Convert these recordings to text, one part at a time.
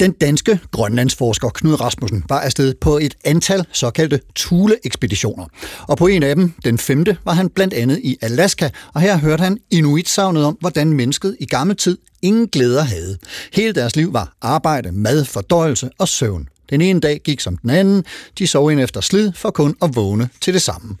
Den danske grønlandsforsker Knud Rasmussen var afsted på et antal såkaldte Thule-ekspeditioner. Og på en af dem, den femte, var han blandt andet i Alaska, og her hørte han Inuit-savnet om, hvordan mennesket i gammel tid ingen glæder havde. Hele deres liv var arbejde, mad, fordøjelse og søvn. Den ene dag gik som den anden. De sov ind efter slid for kun at vågne til det samme.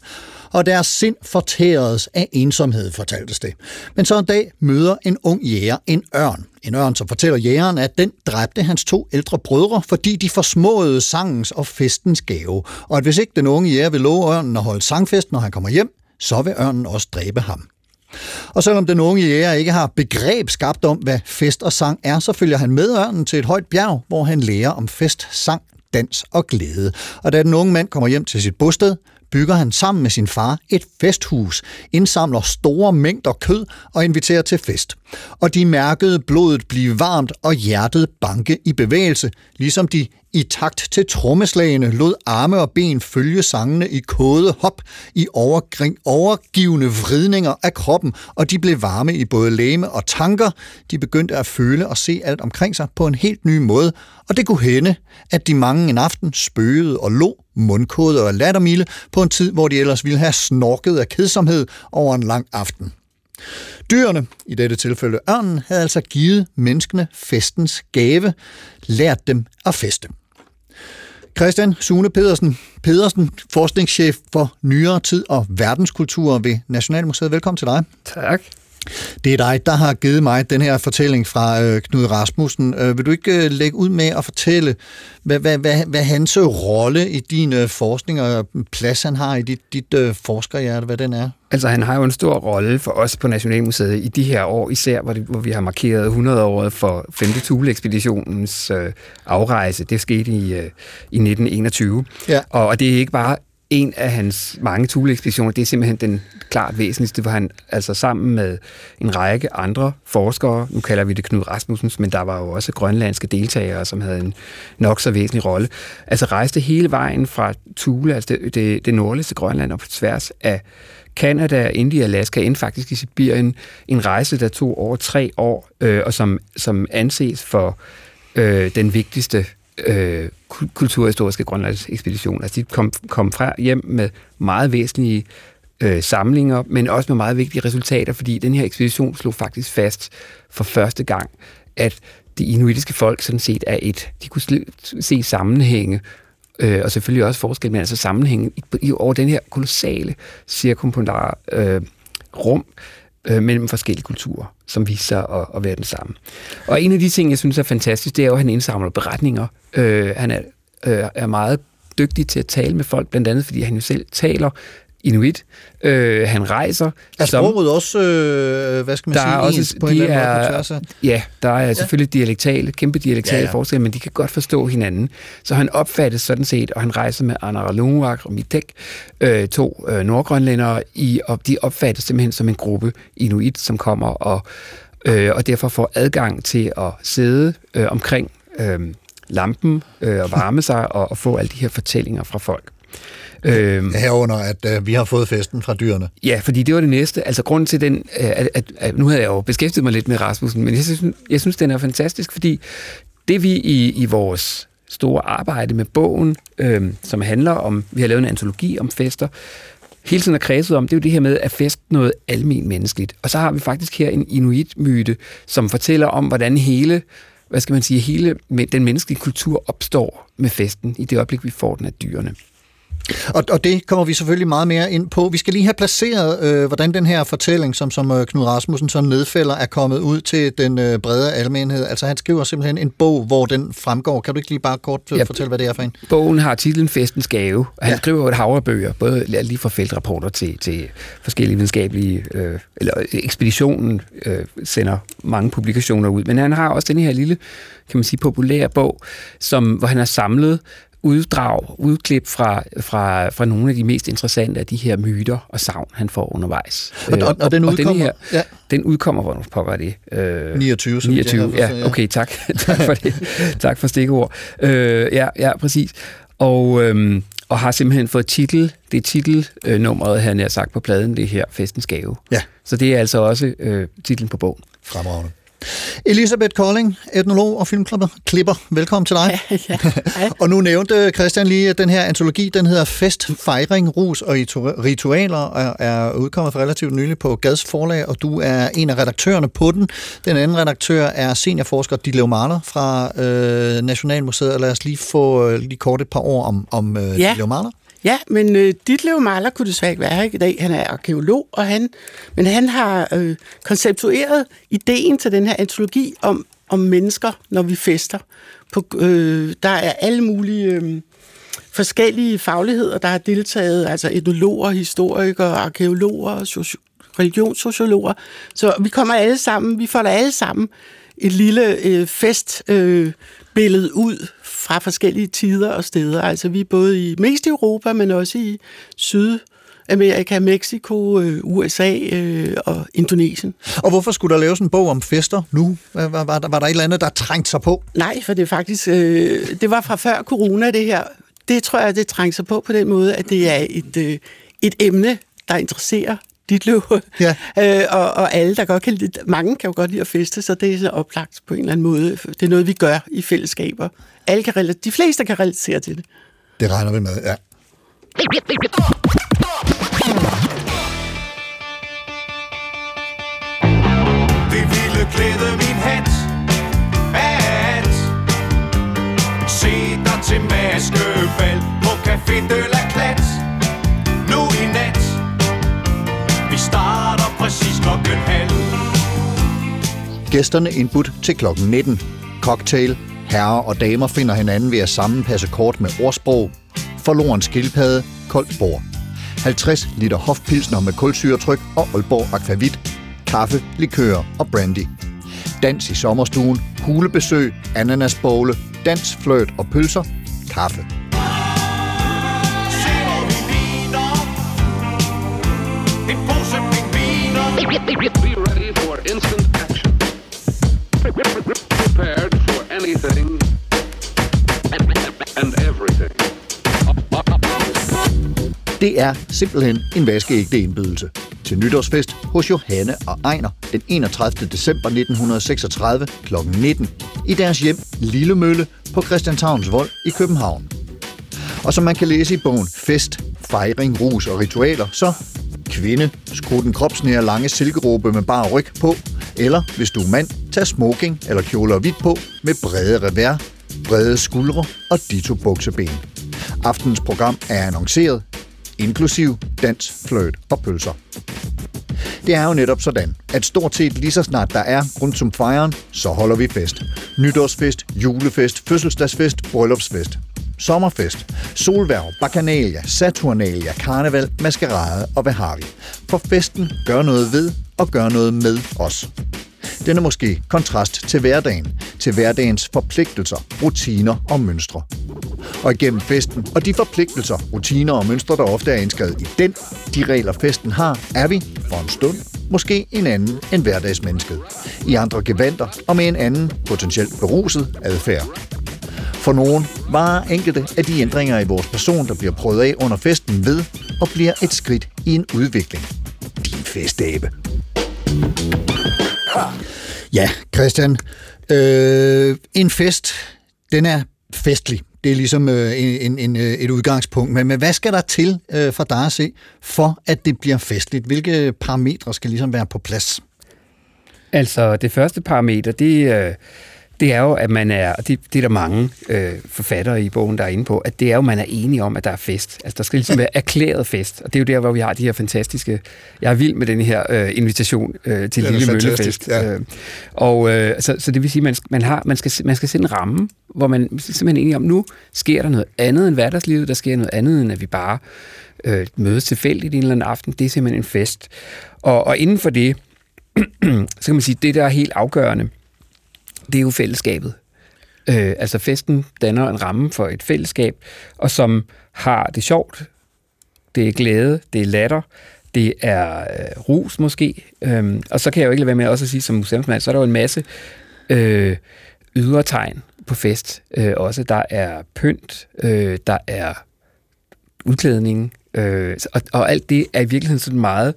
Og deres sind fortæredes af ensomhed, fortaltes det. Men så en dag møder en ung jæger en ørn. En ørn, som fortæller jægeren, at den dræbte hans to ældre brødre, fordi de forsmåede sangens og festens gave. Og at hvis ikke den unge jæger vil love ørnen at holde sangfest, når han kommer hjem, så vil ørnen også dræbe ham. Og selvom den unge jæger ikke har begreb skabt om, hvad fest og sang er, så følger han med ørnen til et højt bjerg, hvor han lærer om fest, sang, dans og glæde. Og da den unge mand kommer hjem til sit bosted, bygger han sammen med sin far et festhus, indsamler store mængder kød og inviterer til fest. Og de mærkede blodet blive varmt og hjertet banke i bevægelse, ligesom de i takt til trommeslagene lod arme og ben følge sangene i kode hop, i overgring, overgivende vridninger af kroppen, og de blev varme i både læme og tanker. De begyndte at føle og se alt omkring sig på en helt ny måde, og det kunne hende, at de mange en aften spøgede og lå, mundkode og lattermilde på en tid, hvor de ellers ville have snorket af kedsomhed over en lang aften. Dyrene, i dette tilfælde ørnen, havde altså givet menneskene festens gave, lært dem at feste. Christian Sune Pedersen, Pedersen, forskningschef for nyere tid og verdenskultur ved Nationalmuseet. Velkommen til dig. Tak. Det er dig, der har givet mig den her fortælling fra øh, Knud Rasmussen. Øh, vil du ikke øh, lægge ud med at fortælle, hvad, hvad, hvad, hvad hans rolle i din øh, forskning og plads han har i dit, dit øh, forskerhjerte, hvad den er? Altså, han har jo en stor rolle for os på Nationalmuseet i de her år, især hvor, det, hvor vi har markeret 100-året for 5. Thule-ekspeditionens øh, afrejse. Det skete i, øh, i 1921. Ja. Og, og det er ikke bare en af hans mange Thule-ekspeditioner, det er simpelthen den klart væsentligste, hvor han altså sammen med en række andre forskere, nu kalder vi det Knud Rasmussens, men der var jo også grønlandske deltagere, som havde en nok så væsentlig rolle, altså rejste hele vejen fra Thule, altså det, det, det nordligste Grønland, og på tværs af Kanada, India, Alaska, end faktisk i Sibirien. En rejse, der tog over tre år, øh, og som, som anses for øh, den vigtigste øh, kulturhistoriske Grønlandsekspedition. Altså de kom, kom fra hjem med meget væsentlige øh, samlinger, men også med meget vigtige resultater, fordi den her ekspedition slog faktisk fast for første gang, at det inuitiske folk sådan set er et. De kunne se sammenhænge, øh, og selvfølgelig også forskel, men altså sammenhænge i, i, over den her kolossale cirkumpolare øh, rum, øh, mellem forskellige kulturer, som viser sig at, at være den samme. Og en af de ting, jeg synes er fantastisk, det er jo, at han indsamler beretninger. Øh, han er, øh, er meget dygtig til at tale med folk, blandt andet fordi han jo selv taler inuit. Øh, han rejser. Er sproget også, øh, hvad skal man der sige, er også, ens på en eller anden er, måde på tværs af? Ja, der er ja. selvfølgelig dialektale, kæmpe dialektale Ja, ja, forskelle, men de kan godt forstå hinanden. Så han opfattes sådan set, og han rejser med Anaralunguaq og Mitek, øh, to øh, nordgrønlændere, i, og de opfattes simpelthen som en gruppe inuit, som kommer og, øh, og derfor får adgang til at sidde øh, omkring øh, lampen øh, og varme sig og, og få alle de her fortællinger fra folk. Øh, Herunder, at øh, vi har fået festen fra dyrene. Ja, fordi det var det næste. Altså grunden til den, øh, at, at, at nu havde jeg jo beskæftiget mig lidt med Rasmussen, men jeg synes, jeg synes den er fantastisk, fordi det vi i, i vores store arbejde med bogen, øh, som handler om, vi har lavet en antologi om fester, hele tiden har kredset om, det er jo det her med, at fest noget almen menneskeligt. Og så har vi faktisk her en inuit-myte, som fortæller om, hvordan hele hvad skal man sige, hele den menneskelige kultur opstår med festen i det øjeblik, vi får den af dyrene. Og, og det kommer vi selvfølgelig meget mere ind på. Vi skal lige have placeret, øh, hvordan den her fortælling, som, som øh, Knud Rasmussen så nedfælder, er kommet ud til den øh, brede almenhed. Altså han skriver simpelthen en bog, hvor den fremgår. Kan du ikke lige bare kort øh, Ja. fortælle, hvad det er for en? Bogen har titlen Festens Gave, og han Ja. skriver et hav af bøger, både lige fra feltrapporter til, til forskellige videnskabelige, øh, eller ekspeditionen øh, sender mange publikationer ud, men han har også den her lille, kan man sige, populære bog, som, hvor han har samlet uddrag, udklip fra, fra, fra nogle af de mest interessante af de her myter og savn, han får undervejs. Og, og, og den og udkommer... den, her, ja, den udkommer, hvor pokker det? Øh, 29, så vidt jeg 29, har forstået, ja, okay, tak. tak for det. tak for stikord. Øh, ja, ja, præcis. Og, øhm, og har simpelthen fået titel, det er titelnummeret, han har sagt på pladen, det her, Festens Gave. Ja. Så det er altså også øh, titlen på bogen. Fremragende. Elisabeth Kolding, etnolog og filmklipper. Klipper. Velkommen til dig. ja. Hej. og nu nævnte Christian lige, at den her antologi, den hedder Fest, Fejring, Rus og Ritualer, og er udkommet for relativt nylig på Gads Forlag, og du er en af redaktørerne på den. Den anden redaktør er seniorforsker Ditlev Mahler fra øh, Nationalmuseet, og lad os lige få øh, lige kort et par ord om, om øh, Ja. Ditlev Mahler. Ja, men øh, Ditlev Mahler kunne desværre ikke være her i dag. Han er arkeolog, og han, men han har øh, konceptueret ideen til den her antologi om, om mennesker, når vi fester. På, øh, der er alle mulige øh, forskellige fagligheder, der har deltaget, altså etnologer, historikere, arkeologer, soci- religionssociologer. Så vi kommer alle sammen, vi folder alle sammen et lille øh, festbillede øh, billede ud fra forskellige tider og steder. Altså vi er både i mest i Europa, men også i Sydamerika, Mexico, øh, USA øh, og Indonesien. Og hvorfor skulle der laves en bog om fester nu? Var, var, var, der, var der et eller andet, der trængte sig på? Nej, for det er faktisk, øh, det var fra før corona det her. Det tror jeg, det trænger sig på på den måde, at det er et, øh, et emne, der interesserer dit løb. Ja. øh, og, og alle, der godt kan lide, mange kan jo godt lide at feste, så det er så oplagt på en eller anden måde. Det er noget, vi gør i fællesskaber. Alle kan, rela- de fleste kan relatere til det. Det regner vi med, ja. Det ville klæde min hat At Se dig til maskefald På Café de la Clat Gæsterne indbudt til klokken 19. Cocktail. Herrer og damer finder hinanden ved at sammenpasse kort med ordsprog. Forloren skildpadde. Koldt bord. 50 liter hofpilsner med kulsyretryk og Aalborg Aquavit. Kaffe, likør og brandy. Dans i sommerstuen. Hulebesøg. Ananasbowle. Dans, fløjt og pølser. Kaffe. Be ready for instant. Prepared for anything and, everything. Det er simpelthen en vaskeægte indbydelse. Til nytårsfest hos Johanne og Ejner den 31. december 1936 kl. 19 i deres hjem Lille Mølle på Christianshavns Vold i København. Og som man kan læse i bogen Fest, Fejring, Rus og Ritualer, så kvinde, skru den kropsnære lange silkeråbe med bare ryg på, eller hvis du er mand, tag smoking eller kjole og hvidt på med brede revær, brede skuldre og ditto bukseben. Aftens program er annonceret, inklusiv dans, fløjt og pølser. Det er jo netop sådan, at stort set lige så snart der er rundt som fejren, så holder vi fest. Nytårsfest, julefest, fødselsdagsfest, bryllupsfest. Sommerfest, solværv, bakanalia, saturnalia, karneval, maskerade og hvad har vi. For festen gør noget ved og gør noget med os. Den er måske kontrast til hverdagen, til hverdagens forpligtelser, rutiner og mønstre. Og igennem festen og de forpligtelser, rutiner og mønstre, der ofte er indskrevet i den, de regler festen har, er vi, for en stund, måske en anden end hverdagsmennesket. I andre gevanter og med en anden, potentielt beruset adfærd. For nogen var enkelte af de ændringer i vores person, der bliver prøvet af under festen ved og bliver et skridt i en udvikling. Din festabe. Ja, Christian. Øh, en fest, den er festlig. Det er ligesom øh, en, en, øh, et udgangspunkt. Men, men hvad skal der til øh, for dig at se, for at det bliver festligt? Hvilke parametre skal ligesom være på plads? Altså, det første parameter, det, øh, det er jo, at man er, og det, det er der mange øh, forfattere i bogen, der er inde på, at det er jo, at man er enige om, at der er fest. Altså, der skal ligesom være erklæret fest. Og det er jo der, hvor vi har de her fantastiske... Jeg er vild med den her øh, invitation øh, til Lille Møllefest. ja. Øh, og øh, så, så det vil sige, at man, man, har, man, skal, man skal sætte en ramme, hvor man simpelthen er enige om, nu sker der noget andet end hverdagslivet, der sker noget andet, end at vi bare øh, mødes tilfældigt en eller anden aften. Det er simpelthen en fest. Og, og inden for det, så kan man sige, det der er helt afgørende, det er jo fællesskabet. Øh, altså festen danner en ramme for et fællesskab, og som har det sjovt, det er glæde, det er latter, det er øh, rus måske. Øhm, og så kan jeg jo ikke lade være med også at sige, som museumsmand, så er der jo en masse øh, ydre tegn på fest. Øh, også der er pynt, øh, der er udklædning, øh, og, og alt det er i virkeligheden sådan meget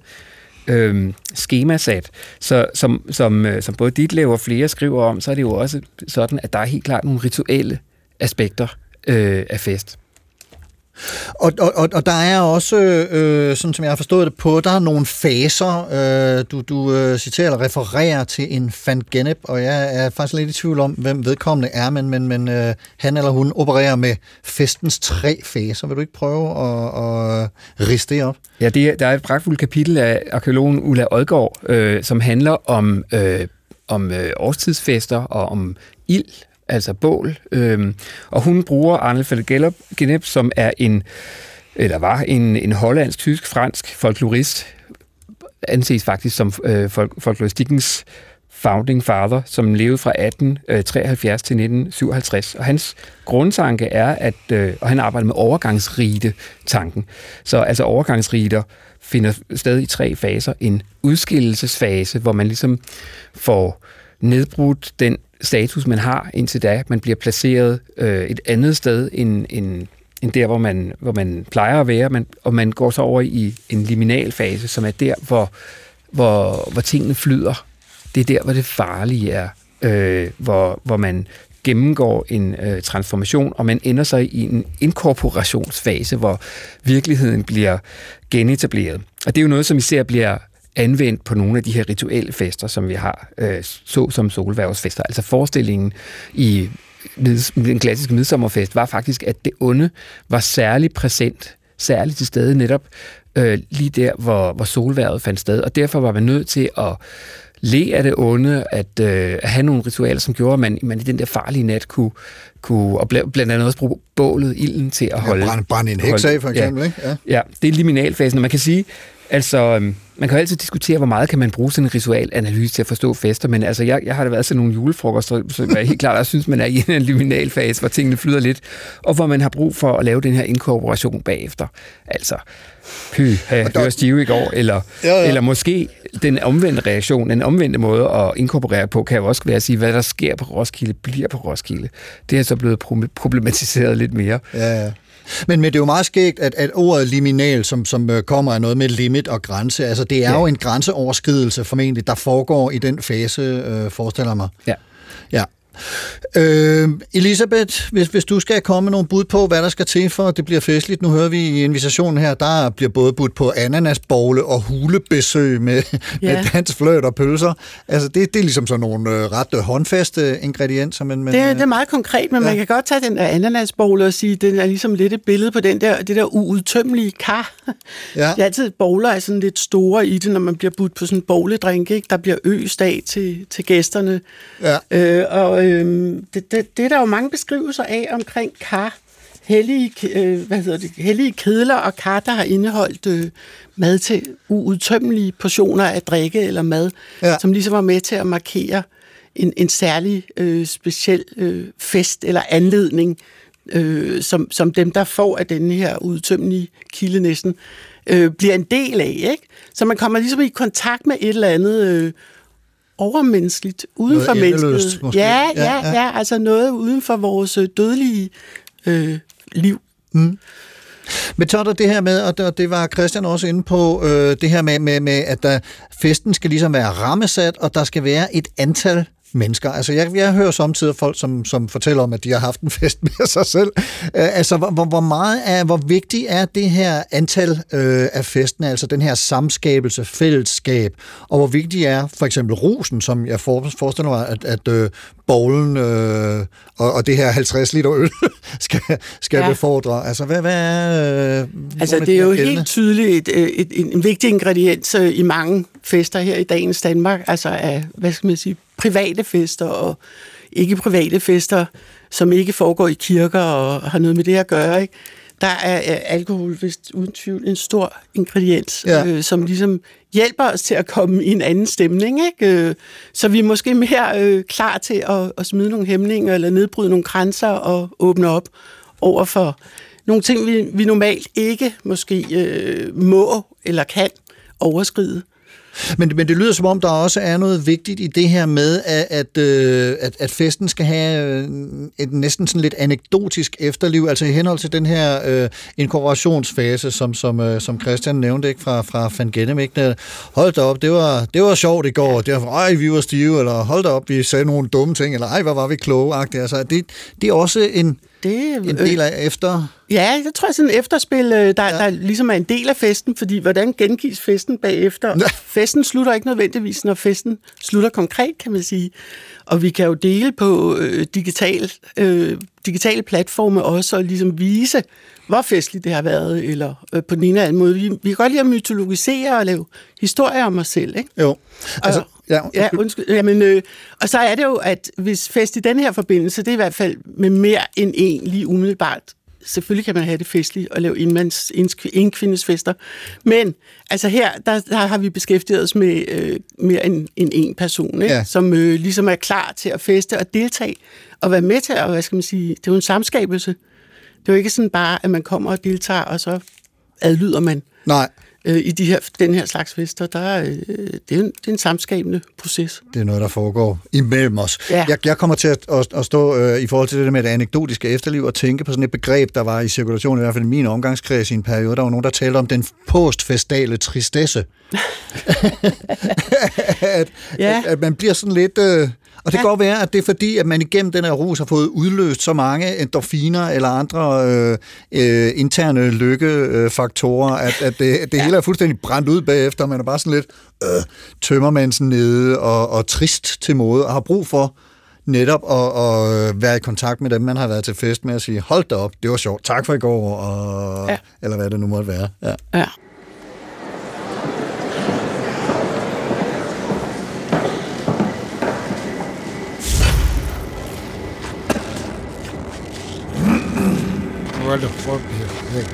øh, skemasat. Så som, som, øh, som både dit og flere skriver om, så er det jo også sådan, at der er helt klart nogle rituelle aspekter øh, af fest. Og, og, og, og der er også, øh, sådan som jeg har forstået det på, der er nogle faser. Øh, du du øh, citerer eller refererer til en Van Gennep, og jeg er faktisk lidt i tvivl om, hvem vedkommende er, men, men, men øh, han eller hun opererer med festens tre faser. Vil du ikke prøve at, at riste det op? Ja, det er, der er et pragtfuldt kapitel af arkeologen Ulla Odgaard, øh, som handler om, øh, om øh, årstidsfester og om ild altså bål. Øhm, og hun bruger Arne Fælde Genep, som er en, eller var en, en hollandsk, tysk, fransk folklorist, anses faktisk som øh, folk, folkloristikkens founding father, som levede fra 1873 øh, til 1957. Og hans grundtanke er, at øh, og han arbejder med overgangsrite tanken. Så altså overgangsriter finder sted i tre faser. En udskillelsesfase, hvor man ligesom får nedbrudt den status, man har indtil da. Man bliver placeret øh, et andet sted end, end, end der, hvor man, hvor man plejer at være, man, og man går så over i en liminal fase, som er der, hvor, hvor, hvor tingene flyder. Det er der, hvor det farlige er, øh, hvor, hvor man gennemgår en øh, transformation, og man ender sig i en inkorporationsfase, hvor virkeligheden bliver genetableret. Og det er jo noget, som især bliver anvendt på nogle af de her rituelle fester, som vi har, øh, så som solværvsfester. Altså forestillingen i den klassiske midsommerfest var faktisk, at det onde var særlig præsent, særligt til stede netop øh, lige der, hvor, hvor solværet fandt sted. Og derfor var man nødt til at le af det onde, at øh, have nogle ritualer, som gjorde, at man, man i den der farlige nat kunne, kunne og blandt andet også bruge bålet, ilden til at holde... Ja, brænde, brænde en heks af, for eksempel, ja, ikke? Ja. ja, det er liminalfasen, og man kan sige, Altså, øhm, man kan jo altid diskutere, hvor meget kan man bruge sådan en ritualanalyse til at forstå fester, men altså, jeg, jeg har da været til nogle julefrokoster, så jeg helt klart, jeg synes, man er i en liminalfase, hvor tingene flyder lidt, og hvor man har brug for at lave den her inkorporation bagefter. Altså, py, det var stive i går, eller, ja, ja. eller måske den omvendte reaktion, en omvendte måde at inkorporere på, kan jo også være at sige, hvad der sker på Roskilde, bliver på Roskilde. Det er så blevet problematiseret lidt mere. Ja, ja. Men, men det er jo meget skægt, at, at ordet liminal, som, som øh, kommer af noget med limit og grænse, altså det er ja. jo en grænseoverskridelse formentlig, der foregår i den fase, øh, forestiller mig. Ja. Ja. Øh, Elisabeth, hvis, hvis du skal komme med nogle bud på, hvad der skal til for, at det bliver festligt. Nu hører vi i invitationen her, der bliver både budt på ananasbogle og hulebesøg med, ja. med dans, fløjt og pølser. Altså, det, det er ligesom sådan nogle øh, ret øh, håndfaste ingredienser. Men, men, det, er, det er meget konkret, men ja. man kan godt tage den der ananasbogle og sige, den er ligesom lidt et billede på den der, det der uudtømmelige kar. Ja. Det er altid, bowler er sådan lidt store i det, når man bliver budt på sådan en bowledrink, ikke? Der bliver øst af til, til gæsterne. Ja. Øh, og øh, det, det, det er der jo mange beskrivelser af omkring kar. Hellige, øh, hvad hedder det, hellige kedler og kar, der har indeholdt øh, mad til uudtømmelige portioner af drikke eller mad, ja. som ligesom var med til at markere en, en særlig øh, speciel øh, fest eller anledning, øh, som, som dem, der får af den her udtømmelige kilde næsten, øh, bliver en del af. Ikke? Så man kommer ligesom i kontakt med et eller andet øh, overmenneskeligt, uden noget for mennesket. Måske. Ja, ja, ja, ja, altså noget uden for vores øh, dødelige øh, liv. Mm. Men så er der det her med, og det var Christian også inde på, øh, det her med, med, med at der, festen skal ligesom være rammesat, og der skal være et antal mennesker. Altså, jeg, jeg hører samtidig folk, som, som fortæller om, at de har haft en fest med sig selv. Øh, altså, hvor, hvor meget er, hvor vigtigt er det her antal øh, af festen, altså den her samskabelse, fællesskab, og hvor vigtig er for eksempel rosen, som jeg forestiller mig, at, at øh, bowlen uh, og, og det her 50 liter øl skal, skal ja. befordre. Altså, hvad, hvad er... Uh, altså, det er jo helt tydeligt et, et, et, en vigtig ingrediens i mange fester her i dagens Danmark, altså af, hvad skal man sige, private fester og ikke private fester, som ikke foregår i kirker og har noget med det at gøre. Ikke? Der er er alkohol vist uden tvivl en stor ingrediens, ja. øh, som ligesom hjælper os til at komme i en anden stemning. Ikke? Øh, Så vi er måske mere øh, klar til at, at smide nogle hæmninger, eller nedbryde nogle grænser og åbne op over for nogle ting, vi, vi normalt ikke måske øh, må eller kan overskride. Men, men det lyder som om, der også er noget vigtigt i det her med, at, at, øh, at, at festen skal have øh, et næsten sådan lidt anekdotisk efterliv, altså i henhold til den her øh, inkorporationsfase, som, som, øh, som Christian nævnte ikke, fra, fra Van Gennem. Ikke? Hold da op, det var, det var sjovt i går, det var, ej, vi var stive, eller hold da op, vi sagde nogle dumme ting, eller ej, hvor var vi kloge. Altså, det, det er også en, det, en del af efter... Ja, jeg tror, sådan et efterspil, øh, der, ja. der ligesom er en del af festen, fordi hvordan gengives festen bagefter? Ja. Festen slutter ikke nødvendigvis, når festen slutter konkret, kan man sige. Og vi kan jo dele på øh, digital, øh, digitale platforme også, og ligesom vise, hvor festligt det har været, eller øh, på den ene eller anden måde. Vi, vi kan godt lide at mytologisere og lave historier om os selv, ikke? Jo, altså, ja, Ja, undskyld. Jamen, øh, og så er det jo, at hvis fest i den her forbindelse, det er i hvert fald med mere end en lige umiddelbart. Selvfølgelig kan man have det festligt og lave enmands, enkvindes fester. Men altså her, der, der har vi beskæftiget os med øh, mere end, end en person, ikke? Ja. som øh, ligesom er klar til at feste og deltage og være med til at, hvad skal man sige, det er jo en samskabelse. Det er jo ikke sådan bare, at man kommer og deltager, og så adlyder man nej, øh, i de her, den her slags fester. Der, er, øh, det, er en, det er en samskabende proces. Det er noget, der foregår imellem os. Ja. Jeg, jeg kommer til at, at, at stå øh, i forhold til det med det anekdotiske efterliv og tænke på sådan et begreb, der var i cirkulation, i hvert fald i min omgangskreds i en periode. Der var nogen, der talte om den postfestale tristesse. at, Ja. at, at man bliver sådan lidt... Øh, og det kan Ja. godt være, at det er fordi, at man igennem den her rus har fået udløst så mange endorfiner eller andre øh, øh, interne lykkefaktorer, at, at det, at det ja. hele er fuldstændig brændt ud bagefter. Man er bare sådan lidt øh, tømmermandsen nede og, og trist til måde, og har brug for netop at, at være i kontakt med dem, man har været til fest med, at sige, hold da op, det var sjovt, tak for i går, og. Ja. eller hvad det nu måtte være. Ja. Ja. Vuelo propio, fuck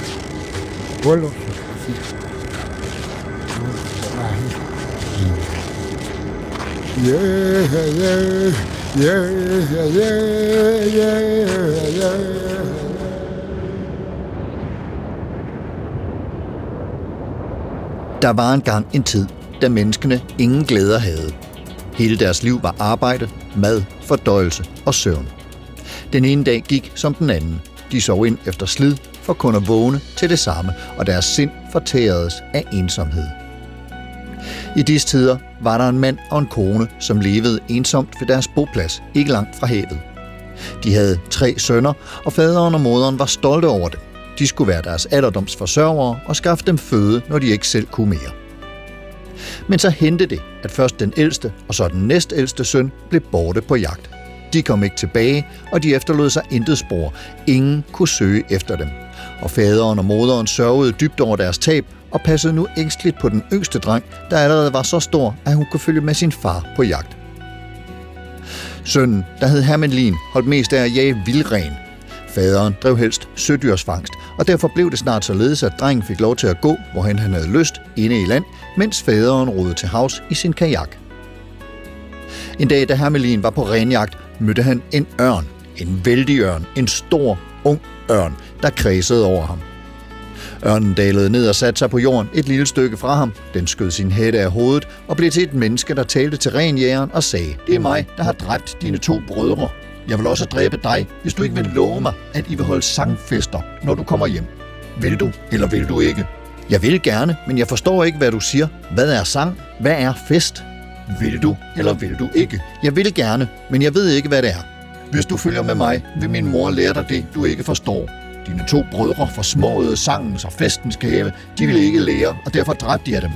Vuelo this? What? Yeah, yeah, yeah, yeah, yeah, yeah. Der var engang en tid, da menneskene ingen glæder havde. Hele deres liv var arbejde, mad, fordøjelse og søvn. Den ene dag gik som den anden. De sov ind efter slid, for kun at vågne til det samme, og deres sind fortæredes af ensomhed. I disse tider var der en mand og en kone, som levede ensomt ved deres boplads, ikke langt fra havet. De havde tre sønner, og faderen og moderen var stolte over dem. De skulle være deres alderdoms forsørgere og skaffe dem føde, når de ikke selv kunne mere. Men så hentede det, at først den ældste og så den næstældste søn blev borte på jagt. De kom ikke tilbage, og de efterlod sig intet spor. Ingen kunne søge efter dem. Og faderen og moderen sørgede dybt over deres tab og passede nu ængstligt på den yngste dreng, der allerede var så stor, at hun kunne følge med sin far på jagt. Sønnen, der hed Hermelin, holdt mest af at jage vildren. Faderen drev helst sødyrsfangst, og derfor blev det snart således, at drengen fik lov til at gå, hvorhen han havde lyst, inde i land, mens faderen rodede til havs i sin kajak. En dag, da Hermelin var på renjagt, mødte han en ørn. En vældig ørn. En stor, ung ørn, der kredsede over ham. Ørnen dalede ned og satte sig på jorden et lille stykke fra ham. Den skød sin hætte af hovedet og blev til et menneske, der talte til renjægeren og sagde, Det er mig, der har dræbt dine to brødre. Jeg vil også dræbe dig, hvis du ikke vil love mig, at I vil holde sangfester, når du kommer hjem. Vil du, eller vil du ikke? Jeg vil gerne, men jeg forstår ikke, hvad du siger. Hvad er sang? Hvad er fest? Vil du, eller vil du ikke? Jeg vil gerne, men jeg ved ikke, hvad det er. Hvis du følger med mig, vil min mor lære dig det, du ikke forstår. Dine to brødre forsmåede sangens og festens gave. De ville ikke lære, og derfor dræbte jeg dem.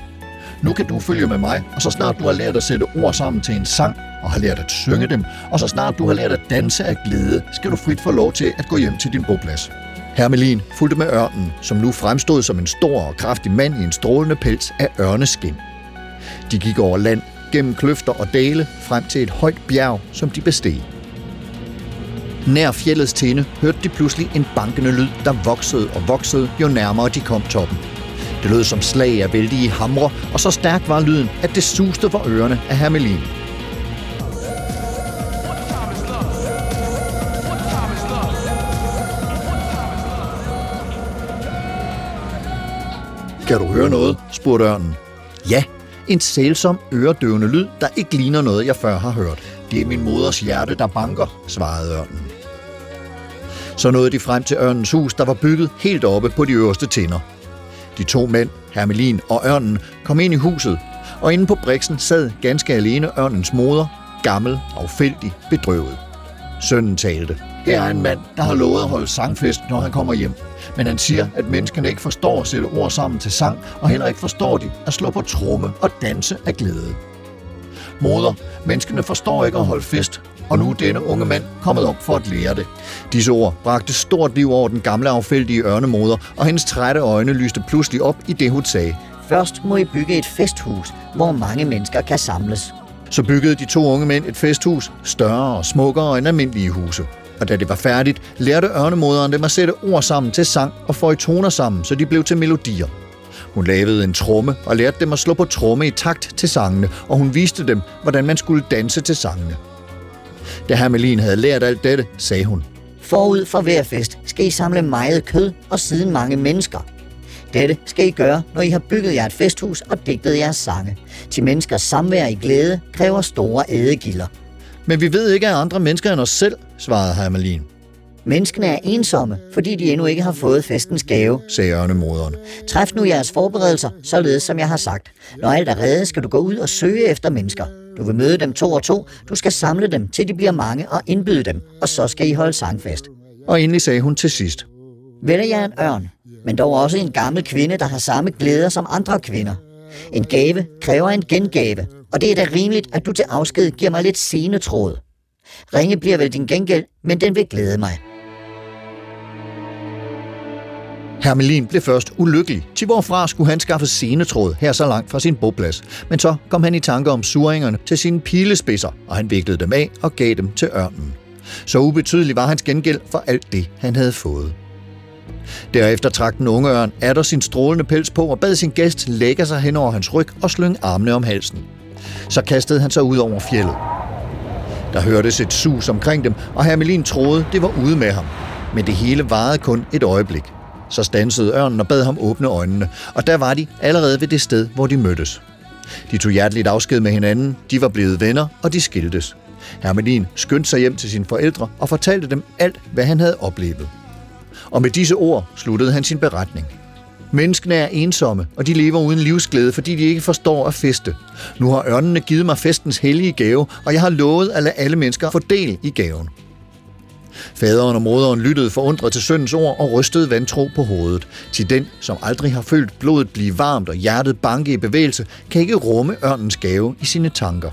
Nu kan du følge med mig, og så snart du har lært at sætte ord sammen til en sang, og har lært at synge dem, og så snart du har lært at danse af glæde, skal du frit få lov til at gå hjem til din boplads. Hermelin fulgte med ørnen, som nu fremstod som en stor og kraftig mand i en strålende pels af ørneskin. De gik over land, gennem kløfter og dale, frem til et højt bjerg, som de besteg. Nær fjellets tinde hørte de pludselig en bankende lyd, der voksede og voksede, jo nærmere de kom toppen. Det lød som slag af vældige hamre, og så stærk var lyden, at det suste for ørerne af Hermelin. Kan du høre noget? spurgte ørnen. Ja, en sælsom øredøvende lyd, der ikke ligner noget, jeg før har hørt. Det er min moders hjerte, der banker, svarede ørnen. Så nåede de frem til ørnens hus, der var bygget helt oppe på de øverste tinder. De to mænd, Hermelin og ørnen, kom ind i huset, og inde på briksen sad ganske alene ørnens moder, gammel, affældig, bedrøvet. Sønnen talte. Her er en mand, der har lovet at holde sangfest, når han kommer hjem. Men han siger, at menneskene ikke forstår at sætte ord sammen til sang, og heller ikke forstår de at slå på tromme og danse af glæde. Moder, menneskene forstår ikke at holde fest, og nu er denne unge mand kommet op for at lære det. Disse ord bragte stort liv over den gamle affældige ørnemoder, og hendes trætte øjne lyste pludselig op i det, hun sagde. Først må I bygge et festhus, hvor mange mennesker kan samles. Så byggede de to unge mænd et festhus, større og smukkere end almindelige huse. Og da det var færdigt, lærte ørnemoderen dem at sætte ord sammen til sang og få i toner sammen, så de blev til melodier. Hun lavede en tromme og lærte dem at slå på tromme i takt til sangene, og hun viste dem, hvordan man skulle danse til sangene. Da Hermelin havde lært alt dette, sagde hun, Forud for hver fest skal I samle meget kød og siden mange mennesker. Dette skal I gøre, når I har bygget jer et festhus og digtet jeres sange. Til menneskers samvær i glæde kræver store ædegilder. Men vi ved ikke af andre mennesker end os selv, svarede Hermelin, Menneskene er ensomme, fordi de endnu ikke har fået festens gave. sagde ørnemoderen. Træf nu jeres forberedelser, således som jeg har sagt. Når alt er reddet, skal du gå ud og søge efter mennesker. Du vil møde dem to og to. Du skal samle dem, til de bliver mange, og indbyde dem. Og så skal I holde sangfest. Og endelig sagde hun til sidst, Vælger jeg en ørn, men dog også en gammel kvinde, der har samme glæder som andre kvinder. En gave kræver en gengave, og det er da rimeligt, at du til afsked giver mig lidt senetråd. Ringe bliver vel din gengæld, men den vil glæde mig. Hermelin blev først ulykkelig, til hvorfra skulle han skaffe senetråd her så langt fra sin boplads. Men så kom han i tanke om suringerne til sine pilespidser, og han viklede dem af og gav dem til ørnen. Så ubetydelig var hans gengæld for alt det, han havde fået. Derefter trak den unge ørn atter sin strålende pels på og bad sin gæst lægge sig hen over hans ryg og slynge armene om halsen. Så kastede han sig ud over fjellet. Der hørtes et sus omkring dem, og Hermelin troede, det var ude med ham. Men det hele varede kun et øjeblik. Så stansede ørnen og bad ham åbne øjnene, og der var de allerede ved det sted, hvor de mødtes. De tog hjerteligt afsked med hinanden, de var blevet venner, og de skiltes. Hermelin skyndte sig hjem til sine forældre og fortalte dem alt, hvad han havde oplevet. Og med disse ord sluttede han sin beretning. Menneskene er ensomme, og de lever uden livsglæde, fordi de ikke forstår at feste. Nu har ørnene givet mig festens hellige gave, og jeg har lovet at lade alle mennesker få del i gaven. Faderen og moderen lyttede forundret til søndens ord og rystede vantro på hovedet. Til den, som aldrig har følt blodet blive varmt og hjertet banke i bevægelse, kan ikke rumme ørnens gave i sine tanker.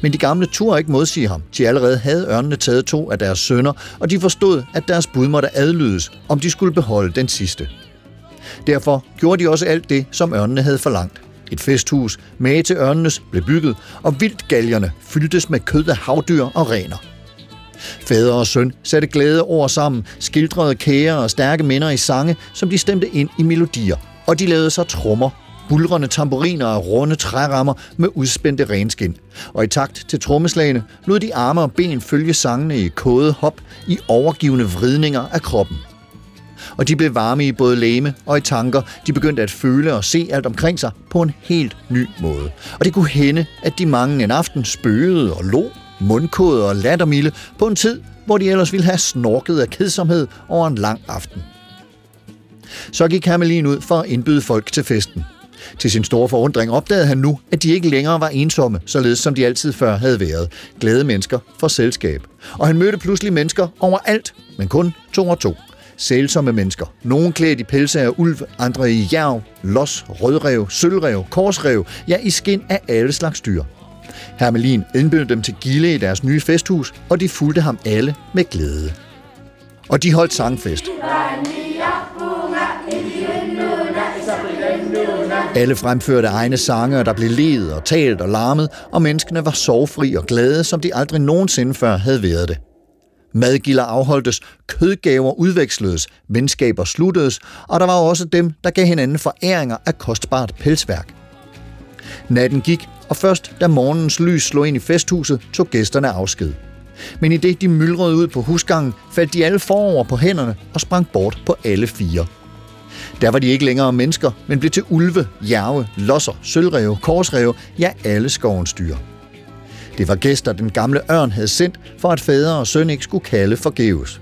Men de gamle turde ikke modsige ham. De allerede havde ørnene taget to af deres sønner, og de forstod, at deres bud måtte adlydes, om de skulle beholde den sidste. Derfor gjorde de også alt det, som ørnene havde forlangt. Et festhus mage til ørnenes blev bygget, og vildtgaljerne fyldtes med kød af havdyr og rener. Fader og søn satte glæde over sammen, skildrede kære og stærke minder i sange, som de stemte ind i melodier. Og de lavede sig trommer, bulrende tamburiner og runde trærammer med udspændte renskin. Og i takt til trommeslagene lod de arme og ben følge sangene i kode hop i overgivende vridninger af kroppen. Og de blev varme i både læme og i tanker. De begyndte at føle og se alt omkring sig på en helt ny måde. Og det kunne hende, at de mange en aften spøgede og lå, mundkåde og lattermilde på en tid, hvor de ellers ville have snorket af kedsomhed over en lang aften. Så gik Hermelin ud for at indbyde folk til festen. Til sin store forundring opdagede han nu, at de ikke længere var ensomme, således som de altid før havde været. Glade mennesker for selskab. Og han mødte pludselig mennesker overalt, men kun to og to. Sælsomme mennesker. Nogle klædt i pelse af ulv, andre i jerv, los, rødrev, sølvrev, korsrev, ja i skin af alle slags dyr. Hermelin indbød dem til gilde i deres nye festhus, og de fulgte ham alle med glæde. Og de holdt sangfest. Alle fremførte egne sange, og der blev ledet og talt og larmet, og menneskene var sorgfri og glade, som de aldrig nogensinde før havde været det. Madgilder afholdtes, kødgaver udveksledes, venskaber sluttedes, og der var også dem, der gav hinanden foræringer af kostbart pelsværk. Natten gik, og først da morgenens lys slog ind i festhuset, tog gæsterne afsked. Men i det de myldrede ud på husgangen, faldt de alle forover på hænderne og sprang bort på alle fire. Der var de ikke længere mennesker, men blev til ulve, jerve, losser, sølvreve, korsreve, ja alle skovens dyr. Det var gæster, den gamle ørn havde sendt, for at fader og søn ikke skulle kalde forgæves.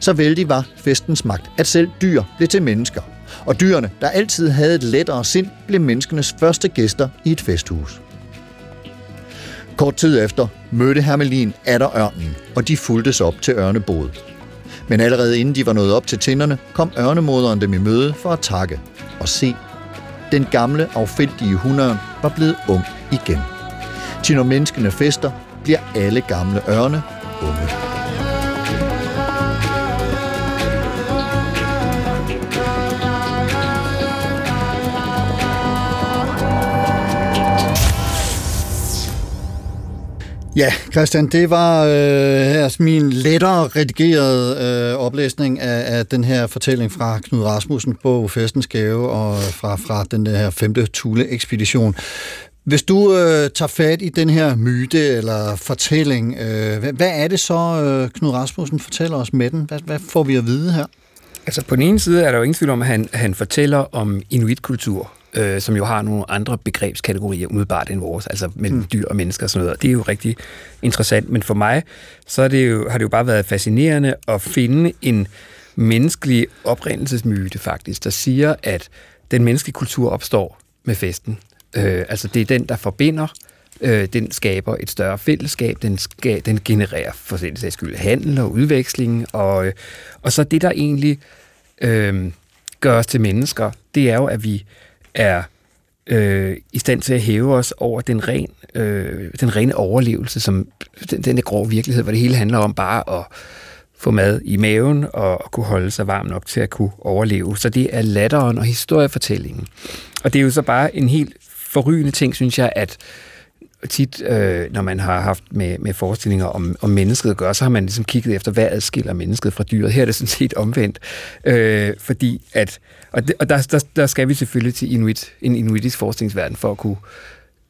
Så vældig var festens magt, at selv dyr blev til mennesker. Og dyrene, der altid havde et lettere sind, blev menneskenes første gæster i et festhus. Kort tid efter mødte Hermelin atter ørnen, og de fuldtes op til ørnebodet. Men allerede inden de var nået op til tinderne, kom ørnemoderen dem i møde for at takke. Og se, den gamle, affældige hundørn var blevet ung igen. Til når menneskene fester, bliver alle gamle ørne unge. Ja, Christian, det var øh, altså min lettere redigerede øh, oplæsning af, af den her fortælling fra Knud Rasmussen på Festens Gave og fra, fra den her femte Thule-ekspedition. Hvis du øh, tager fat i den her myte eller fortælling, øh, hvad, hvad er det så, øh, Knud Rasmussen fortæller os med den? Hvad, hvad får vi at vide her? Altså på den ene side er der jo ingen tvivl om, at han, han fortæller om inuitkultur, øh, som jo har nogle andre begrebskategorier umiddelbart end vores, altså mellem mm. dyr og mennesker og sådan noget. Det er jo rigtig interessant, men for mig så er det jo, har det jo bare været fascinerende at finde en menneskelig oprindelsesmyte faktisk, der siger, at den menneskelige kultur opstår med festen. Øh, altså det er den, der forbinder, øh, den skaber et større fællesskab, den, ska, den genererer for den sags skyld handel og udveksling, og, øh, og så det, der egentlig øh, gør os til mennesker, det er jo, at vi er øh, i stand til at hæve os over den, ren, øh, den rene overlevelse, som den, den der grå virkelighed, hvor det hele handler om bare at få mad i maven og kunne holde sig varm nok til at kunne overleve. Så det er latteren og historiefortællingen. Og det er jo så bare en helt forrygende ting, synes jeg, at tit, øh, når man har haft med, med forestillinger om, om mennesket at gøre, så har man ligesom kigget efter, hvad adskiller mennesket fra dyret. Her er det sådan set omvendt. Øh, fordi at, og, det, og der, der, der skal vi selvfølgelig til inuit, en inuitisk forskningsverden for at kunne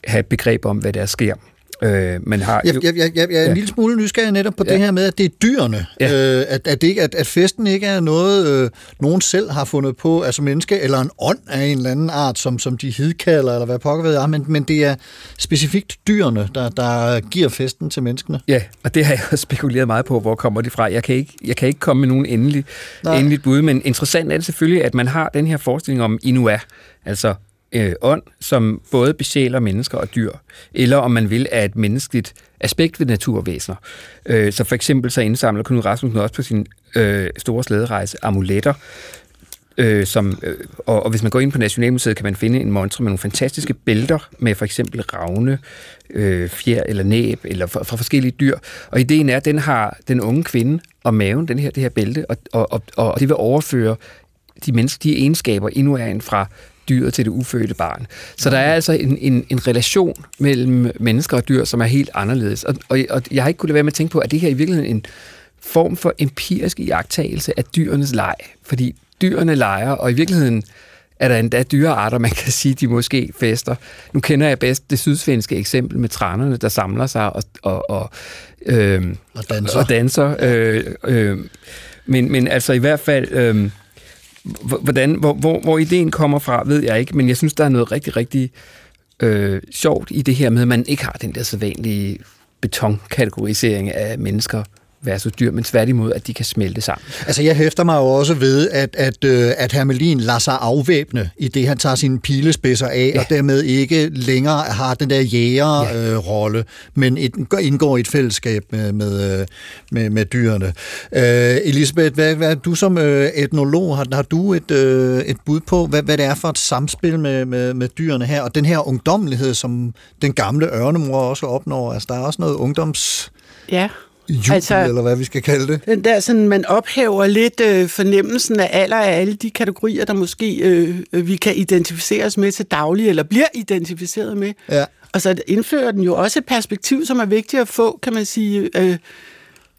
have et begreb om, hvad der sker. Øh, man har jeg, jeg, jeg, jeg er en ja. lille smule nysgerrig netop på ja. det her med, at det er dyrene. Ja. Øh, at, at, det ikke, at, at festen ikke er noget, øh, nogen selv har fundet på, altså menneske, eller en ånd af en eller anden art, som, som de hidkalder, eller hvad pokker ved jeg, men, men det er specifikt dyrene, der, der giver festen til menneskene. Ja, og det har jeg spekuleret meget på, hvor kommer de fra. Jeg kan ikke, jeg kan ikke komme med nogen endelig, endelig bud, men interessant er det selvfølgelig, at man har den her forestilling om Inua, altså øh, ånd, som både besjæler mennesker og dyr, eller om man vil, af et menneskeligt aspekt ved naturvæsener. Øh, så for eksempel så indsamler Knud Rasmussen også på sin øh, store slæderejse amuletter, øh, som, øh, og, og hvis man går ind på Nationalmuseet, kan man finde en montre med nogle fantastiske bælter med for eksempel ravne, øh, fjer eller næb, eller fra, fra forskellige dyr. Og ideen er, at den har den unge kvinde og maven, den her, det her bælte, og, og, og, og det vil overføre de, menneske, de egenskaber endnu er en fra dyret til det ufødte barn. Så der er altså en, en, en relation mellem mennesker og dyr, som er helt anderledes. Og, og, og jeg har ikke kunnet lade være med at tænke på, at det her i virkeligheden en form for empirisk iagtagelse af dyrenes leg. Fordi dyrene leger, og i virkeligheden er der endda dyrearter, man kan sige, de måske fester. Nu kender jeg bedst det sydsvenske eksempel med trænerne, der samler sig og, og, og, øh, og danser. Og danser øh, øh, men, men altså i hvert fald... Øh, Hvordan, hvor, hvor, hvor ideen kommer fra, ved jeg ikke, men jeg synes, der er noget rigtig, rigtig øh, sjovt i det her med, at man ikke har den der sædvanlige betonkategorisering af mennesker versus dyr, men tværtimod, at de kan smelte sammen. Altså, jeg hæfter mig jo også ved, at, at, øh, at Hermelin lader sig afvæbne i det, han tager sine pilespidser af, ja. og dermed ikke længere har den der jægerrolle, ja. øh, men et, indgår i et fællesskab med, med, øh, med, med dyrene. Øh, Elisabeth, hvad, hvad, du som øh, etnolog, har, har du et, øh, et bud på, hvad, hvad det er for et samspil med, med, med dyrene her, og den her ungdommelighed, som den gamle ørnemor også opnår? Altså, der er også noget ungdoms... Ja, jubel, altså, eller hvad vi skal kalde det. Den der sådan, man ophæver lidt øh, fornemmelsen af alder af alle de kategorier, der måske øh, øh, vi kan identificeres med til daglig, eller bliver identificeret med. Ja. Og så indfører den jo også et perspektiv, som er vigtigt at få, kan man sige. Øh,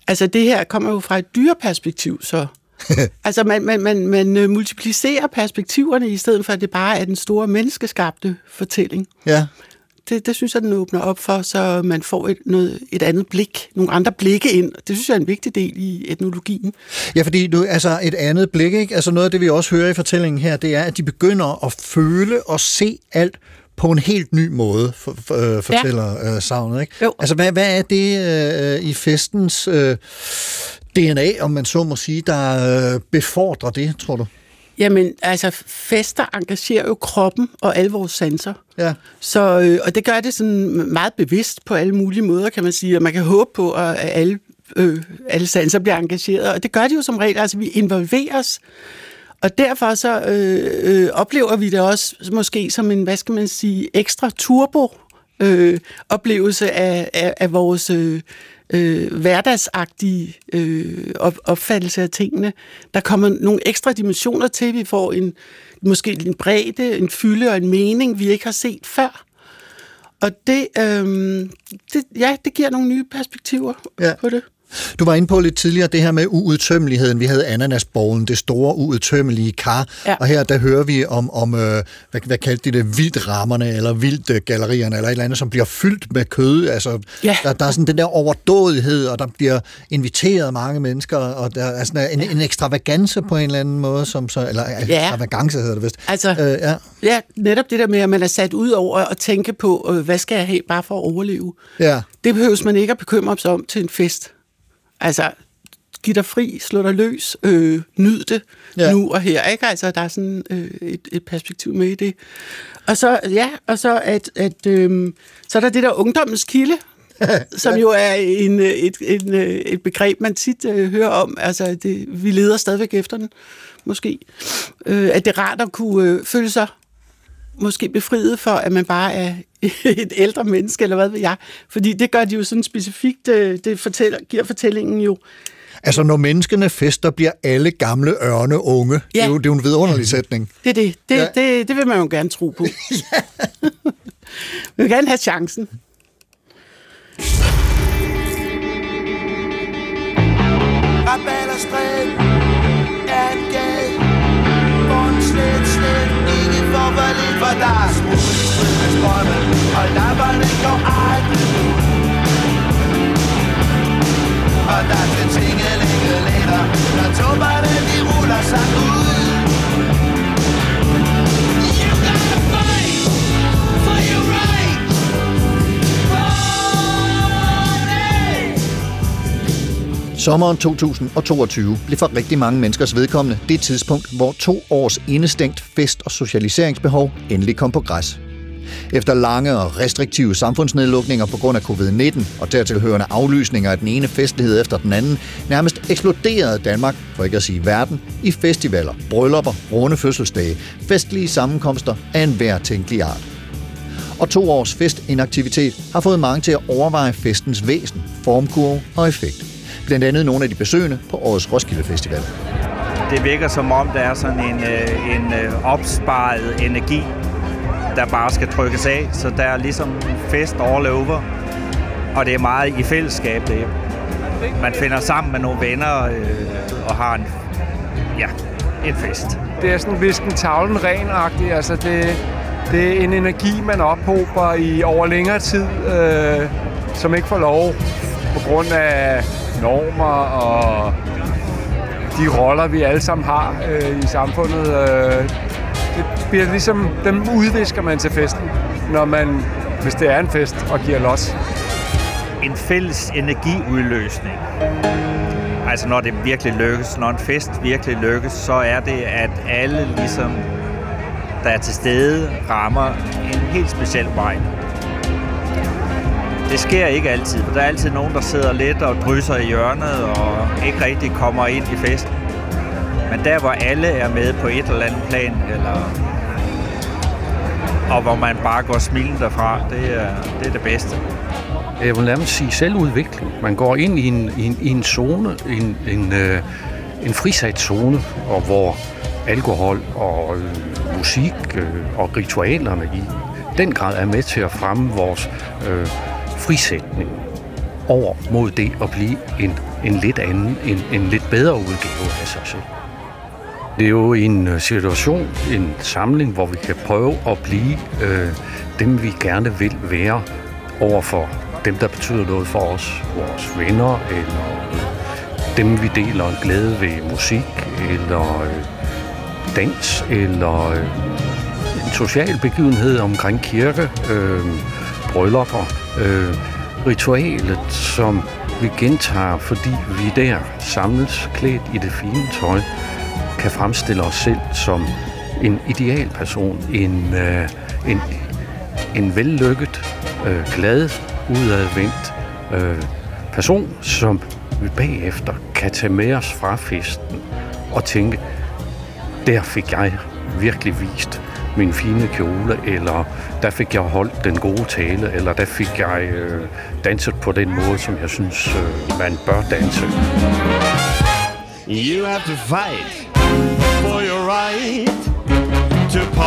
Altså, det her kommer jo fra et dyreperspektiv, så... altså, man, man, man, man øh, multiplicerer perspektiverne, i stedet for, at det bare er den store menneskeskabte fortælling. Ja. Det, det synes jeg, den åbner op for, så man får et, noget, et andet blik, nogle andre blikke ind. Det synes jeg er en vigtig del i etnologien. Ja, fordi du, altså et andet blik, ikke? Altså noget af det, vi også hører i fortællingen her, det er, at de begynder at føle og se alt på en helt ny måde, for, for, øh, fortæller ja. øh, savnet. Ikke? Jo. Altså, hvad, hvad er det øh, i festens øh, DNA, om man så må sige, der øh, befordrer det, tror du? Jamen, altså, fester engagerer jo kroppen og alle vores sanser. Ja. Så, øh, og det gør det sådan meget bevidst på alle mulige måder, kan man sige. Og man kan håbe på, at alle, øh, alle sanser bliver engageret. Og det gør de jo som regel. Altså, vi involveres. Og derfor så øh, øh, oplever vi det også måske som en, hvad skal man sige, ekstra turbo øh, oplevelse af, af, af vores øh, øh, hverdagsagtige øh, op, opfattelse af tingene. Der kommer nogle ekstra dimensioner til, vi får en måske en bredde, en fylde og en mening, vi ikke har set før. Og det, øh, det, ja, det giver nogle nye perspektiver Ja. på det. Du var inde på lidt tidligere det her med uudtømmeligheden. Vi havde ananasbollen, det store uudtømmelige kar. Ja. Og her der hører vi om, om øh, hvad, hvad kaldte de det, vildrammerne, eller vilddgallerierne, eller et eller andet, som bliver fyldt med kød. Altså, Ja. der, der er sådan den der overdådighed, og der bliver inviteret mange mennesker, og der er sådan en, en ekstravagance på en eller anden måde, som så, eller ja. ekstravagance hedder det vist. Altså, Øh, ja. ja, netop det der med, at man er sat ud over at tænke på, øh, hvad skal jeg have bare for at overleve. Ja. Det behøves man ikke at bekymre sig om til en fest. Altså, giv dig fri, slå dig løs, øh, nyd det Ja. nu og her. Ikke? Altså, der er sådan øh, et, et perspektiv med i det. Og så, ja, og så, at, at, øh, så er der det der ungdommens kilde, som jo er en, øh, et, en, øh, et begreb, man tit øh, hører om. Altså, det, vi leder stadigvæk efter den, måske. Øh, at det er rart at kunne øh, føle sig måske befriet for, at man bare er et ældre menneske, eller hvad ved jeg. Fordi det gør de jo sådan specifikt, øh, det fortæller, giver fortællingen jo. Altså, når menneskene fester, bliver alle gamle ørne unge. Det, er Ja. jo, det er jo en vidunderlig sætning. Det er det. Det, Ja. ja. det, det vil man jo gerne tro på. Vi vil gerne have chancen. Rabalderstræk er en gade Hvor en slet, slet ikke får for der er smut i strid med strømmen Og lamperne går aldrig ud Og der skal tingelinge letter Når tubberne de ruller sig ud Sommeren 2022 blev for rigtig mange menneskers vedkommende det tidspunkt, hvor to års indestængt fest- og socialiseringsbehov endelig kom på græs. Efter lange og restriktive samfundsnedlukninger på grund af covid-19 og dertilhørende aflysninger af den ene festlighed efter den anden, nærmest eksploderede Danmark, for ikke at sige verden, i festivaler, bryllupper, runde fødselsdage, festlige sammenkomster af enhver tænkelig art. Og to års festinaktivitet har fået mange til at overveje festens væsen, formkurve og effekt. Blandt andet nogle af de besøgende på årets Roskilde Festival. Det virker som om, der er sådan en, øh, en øh, opsparet energi, der bare skal trykkes af. Så der er ligesom fest all over. Og det er meget i fællesskab. Det. Man finder sammen med nogle venner øh, og har en, ja, en fest. Det er sådan visken tavlen ren Altså det, det er en energi, man ophober i over længere tid, øh, som ikke får lov på grund af normer og de roller, vi alle sammen har øh, i samfundet. Øh, det bliver ligesom, dem udvisker man til festen, når man, hvis det er en fest, og giver los. En fælles energiudløsning. Altså når det virkelig lykkes, når en fest virkelig lykkes, så er det, at alle ligesom, der er til stede, rammer en helt speciel vej. Det sker ikke altid, for der er altid nogen, der sidder lidt og drysser i hjørnet og ikke rigtig kommer ind i festen. Men der, hvor alle er med på et eller andet plan, eller og hvor man bare går smilende derfra, det er det, er det bedste. Jeg vil nærmest sige selvudvikling. Man går ind i en, i en, i en zone, en, en, øh, en frisat zone, og hvor alkohol og øh, musik øh, og ritualerne i den grad er med til at fremme vores øh, frisætning. over mod det at blive en, en lidt anden, en, en lidt bedre udgave af sig selv. Det er jo en øh, situation, en samling, hvor vi kan prøve at blive øh, dem, vi gerne vil være over for dem, der betyder noget for os, vores venner, eller øh, dem, vi deler en glæde ved musik, eller øh, dans, eller øh, en social begivenhed omkring kirke, øh, bryllupper, øh, ritualet, som vi gentager, fordi vi der samles klædt i det fine tøj, kan fremstille os selv som en ideal person, en, øh, en, en vellykket, øh, glad, udadvendt øh, person, som vi bagefter kan tage med os fra festen og tænke, der fik jeg virkelig vist min fine kjole, eller der fik jeg holdt den gode tale, eller der fik jeg øh, danset på den måde, som jeg synes, øh, man bør danse. You have to fight for your right to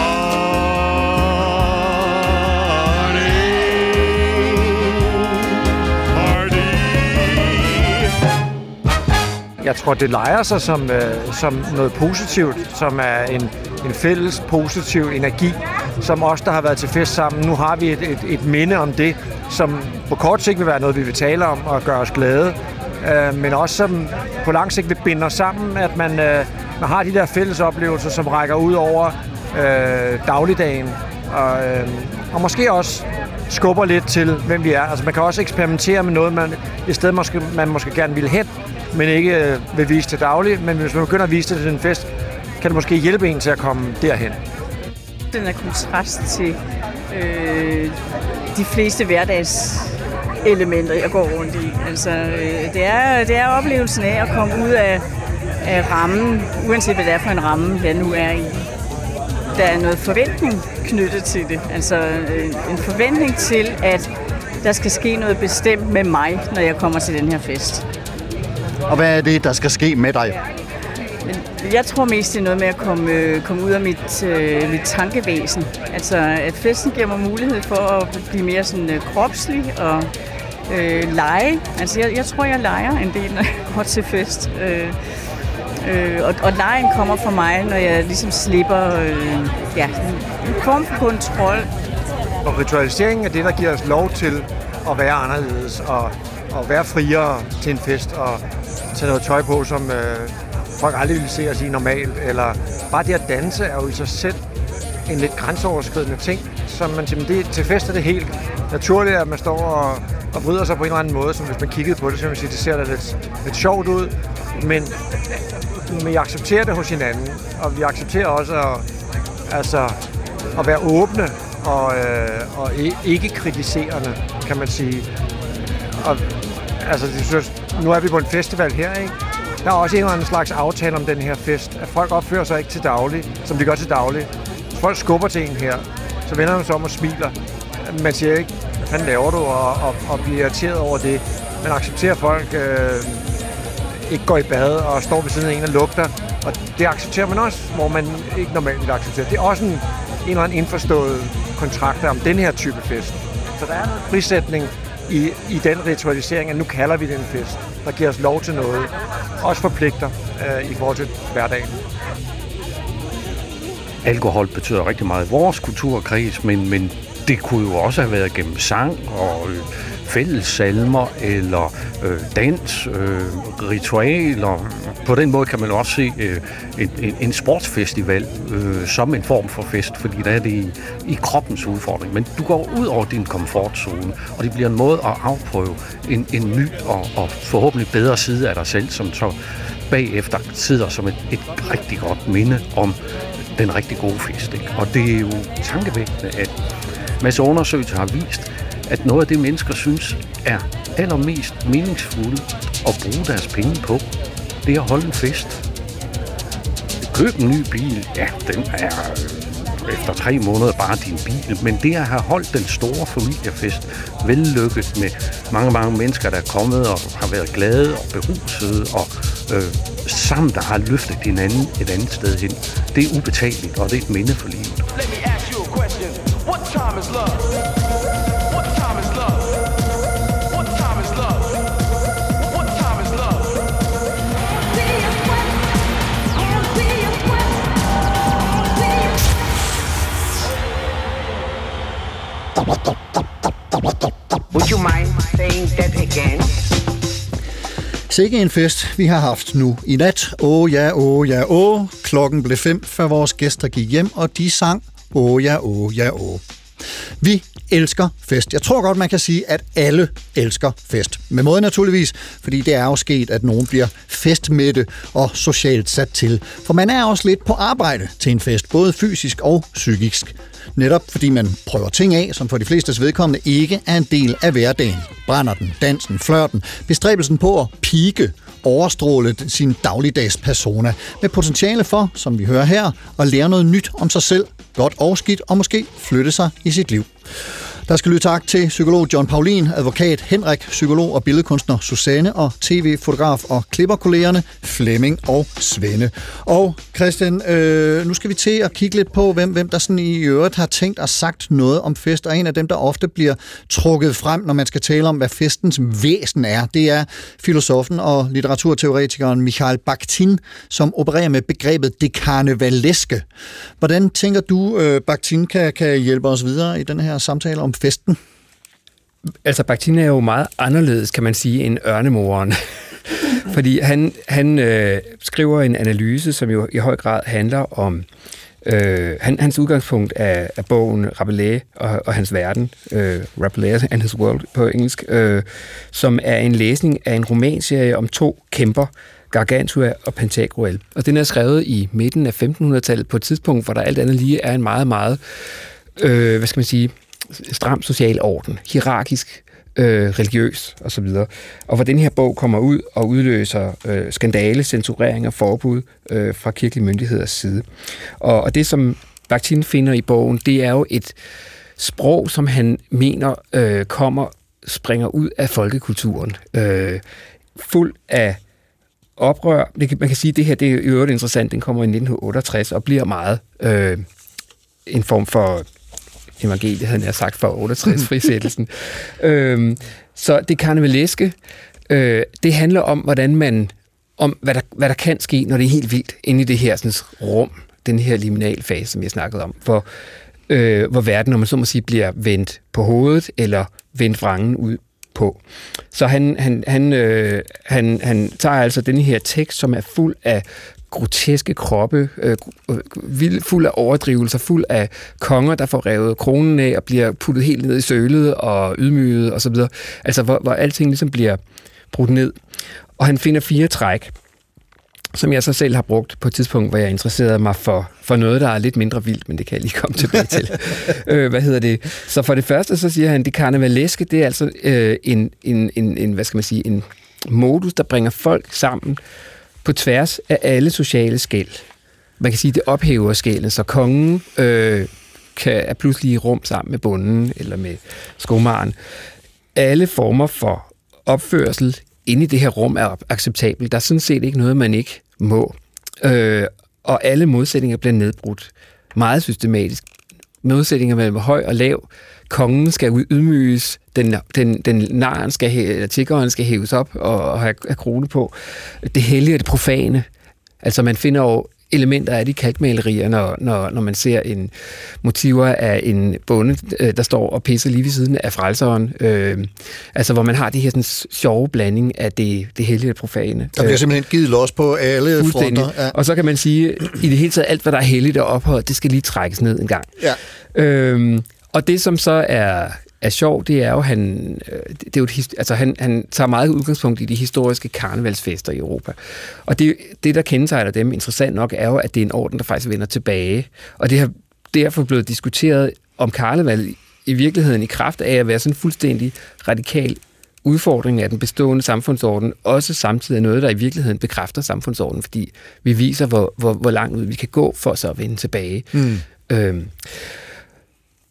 Jeg tror, det leger sig som, øh, som noget positivt, som er en, en fælles positiv energi, som os, der har været til fest sammen, nu har vi et, et, et minde om det, som på kort sigt vil være noget, vi vil tale om og gøre os glade, øh, men også som på lang sigt vil binde os sammen, at man, øh, man har de der fælles oplevelser, som rækker ud over øh, dagligdagen, og, øh, og måske også skubber lidt til, hvem vi er. Altså man kan også eksperimentere med noget, man, i stedet måske, man måske gerne vil hen, men ikke øh, vil vise til daglig. Men hvis man begynder at vise det til en fest, kan det måske hjælpe en til at komme derhen. Den er kontrast til øh, de fleste hverdags elementer, jeg går rundt i. Altså, øh, det, er, det er oplevelsen af at komme ud af, af rammen, uanset hvad det er for en ramme, jeg nu er i. Der er noget forventning knyttet til det. Altså øh, en forventning til, at der skal ske noget bestemt med mig, når jeg kommer til den her fest. Og hvad er det, der skal ske med dig? Jeg tror mest, det er noget med at komme, øh, komme ud af mit, øh, mit tankevæsen. Altså, at festen giver mig mulighed for at blive mere sådan øh, kropslig og øh, lege. Altså, jeg, jeg tror, jeg leger en del, når jeg går til fest. Øh, øh, og, og lejen kommer fra mig, når jeg ligesom slipper øh, ja, en form for kontrol. Og ritualiseringen er det, der giver os lov til at være anderledes og, og være friere til en fest og tage noget tøj på, som øh, folk aldrig ville se os i normalt. Eller bare det at danse er jo i sig selv en lidt grænseoverskridende ting, som man simpelthen, det, til fest er det helt naturligt, at man står og, og bryder sig på en eller anden måde, som hvis man kiggede på det, så ville man sige, det ser da lidt, lidt sjovt ud, men, men vi accepterer det hos hinanden, og vi accepterer også at, altså, at være åbne og, øh, og ikke kritiserende, kan man sige. Og, altså, det synes, nu er vi på en festival her, ikke? Der er også en eller anden slags aftale om den her fest, at folk opfører sig ikke til daglig, som de gør til daglig. Folk skubber til en her, så vender man sig om og smiler. Man siger ikke, hvad fanden laver du, og, og, og bliver irriteret over det. Man accepterer folk øh, ikke går i bad og står ved siden af en og lugter. Og det accepterer man også, hvor man ikke normalt vil acceptere. Det er også en, en eller anden indforstået kontrakt om den her type fest. Så der er noget frisætning i, i den ritualisering, at nu kalder vi det en fest, der giver os lov til noget. Også forpligter øh, i forhold til hverdagen. Alkohol betyder rigtig meget i vores kulturkreds, men, men det kunne jo også have været gennem sang og øh, fælles salmer eller øh, dans, øh, ritualer. På den måde kan man også se øh, en, en, en sportsfestival øh, som en form for fest, fordi der er det i, i kroppens udfordring. Men du går ud over din komfortzone, og det bliver en måde at afprøve en, en ny og, og forhåbentlig bedre side af dig selv, som så bagefter sidder som et, et rigtig godt minde om den rigtig gode fest. Ikke? Og det er jo tankevækkende, at masse undersøgelser har vist, at noget af det, mennesker synes er allermest meningsfulde at bruge deres penge på, det er at holde en fest. Køb en ny bil, ja, den er øh, efter tre måneder bare din bil, men det at have holdt den store familiefest vellykket med mange, mange mennesker, der er kommet og har været glade og berusede og øh, sammen, der har løftet hinanden et andet sted hen, det er ubetaleligt, og det er et minde for livet. Would you mind saying that again? Sikke en fest, vi har haft nu i nat. Åh ja, åh ja, åh. Klokken blev fem, før vores gæster gik hjem, og de sang åh ja, åh ja, åh. Vi elsker fest. Jeg tror godt, man kan sige, at alle elsker fest. Med måde naturligvis, fordi det er jo sket, at nogen bliver festmætte og socialt sat til. For man er også lidt på arbejde til en fest, både fysisk og psykisk. Netop fordi man prøver ting af, som for de flestes vedkommende ikke er en del af hverdagen. Brænder den, dansen, flørten, bestræbelsen på at pike, overstråle sin dagligdags persona, med potentiale for, som vi hører her, at lære noget nyt om sig selv, godt og skidt, og måske flytte sig i sit liv. Der skal lyde tak til psykolog John Paulin, advokat Henrik, psykolog og billedkunstner Susanne og tv-fotograf og klipperkollegerne Flemming og Svende. Og Christian, øh, nu skal vi til at kigge lidt på, hvem, hvem der sådan i øvrigt har tænkt og sagt noget om fest, og en af dem, der ofte bliver trukket frem, når man skal tale om, hvad festens væsen er, det er filosofen og litteraturteoretikeren Michael Bakhtin, som opererer med begrebet det karnevaleske. Hvordan tænker du, øh, Bakhtin kan, kan hjælpe os videre i den her samtale om festen? Altså, Bakhtin er jo meget anderledes, kan man sige, end ørnemoren. Fordi han, han øh, skriver en analyse, som jo i høj grad handler om... Øh, han, hans udgangspunkt er, er bogen Rabelais og, og hans verden, øh, Rabelais and his world på engelsk, øh, som er en læsning af en romanserie om to kæmper, Gargantua og Pantagruel. Og den er skrevet i midten af 1500-tallet på et tidspunkt, hvor der alt andet lige er en meget, meget, øh, hvad skal man sige, stram social orden, hierarkisk, øh, religiøs osv. Og, og hvor den her bog kommer ud og udløser øh, skandale, censurering og forbud øh, fra kirkelige myndigheders side. Og, og det, som Bakhtin finder i bogen, det er jo et sprog, som han mener øh, kommer, springer ud af folkekulturen. Øh, fuld af oprør. Det kan, man kan sige, at det her det er i øvrigt interessant. Den kommer i 1968 og bliver meget øh, en form for evangeliet, havde jeg sagt, for 68-frisættelsen. øhm, så det karnevaleske, øh, det handler om, hvordan man, om hvad der, hvad der kan ske, når det er helt vildt, inde i det her sådan, rum, den her liminalfase, som jeg snakkede om, hvor, øh, hvor verden, når man så må sige, bliver vendt på hovedet, eller vendt vrangen ud på. Så han, han, han, øh, han, han tager altså den her tekst, som er fuld af groteske kroppe, øh, vild, fuld af overdrivelser, fuld af konger, der får revet kronen af og bliver puttet helt ned i sølet og ydmyget osv. Altså, hvor, hvor alting ligesom bliver brudt ned. Og han finder fire træk, som jeg så selv har brugt på et tidspunkt, hvor jeg interesserede mig for, for noget, der er lidt mindre vildt, men det kan jeg lige komme tilbage til. øh, hvad hedder det? Så for det første, så siger han, det karnevaleske, det er altså øh, en, en, en, en, hvad skal man sige, en modus, der bringer folk sammen på tværs af alle sociale skæld. Man kan sige, det ophæver skælden, så kongen øh, kan, er pludselig i rum sammen med bunden eller med skomaren. Alle former for opførsel inde i det her rum er acceptabel. Der er sådan set ikke noget, man ikke må. Øh, og alle modsætninger bliver nedbrudt meget systematisk. Modsætninger mellem høj og lav. Kongen skal ydmyges, den, den, den naren skal, eller tiggeren skal hæves op og, og have, have krone på. Det hellige og det profane. Altså man finder jo elementer af de kalkmalerier, når, når, når man ser en motiver af en bonde, øh, der står og pisser lige ved siden af frelseren. Øh, altså, hvor man har det her sådan, sjove blanding af det, det hellige og profane. Der bliver simpelthen givet los på alle fronter. Ja. Og så kan man sige, i det hele taget, alt hvad der er helligt og ophøjet, det skal lige trækkes ned en gang. Ja. Øh, og det, som så er er sjov, det er jo, han, det er jo et, altså han, han tager meget udgangspunkt i de historiske karnevalsfester i Europa. Og det, det, der kendetegner dem, interessant nok, er jo, at det er en orden, der faktisk vender tilbage. Og det har derfor blevet diskuteret om karneval i virkeligheden i kraft af at være sådan en fuldstændig radikal udfordring af den bestående samfundsorden, også samtidig er noget, der i virkeligheden bekræfter samfundsordenen, fordi vi viser, hvor, hvor, hvor langt ud vi kan gå for så at vende tilbage. Mm. Øhm,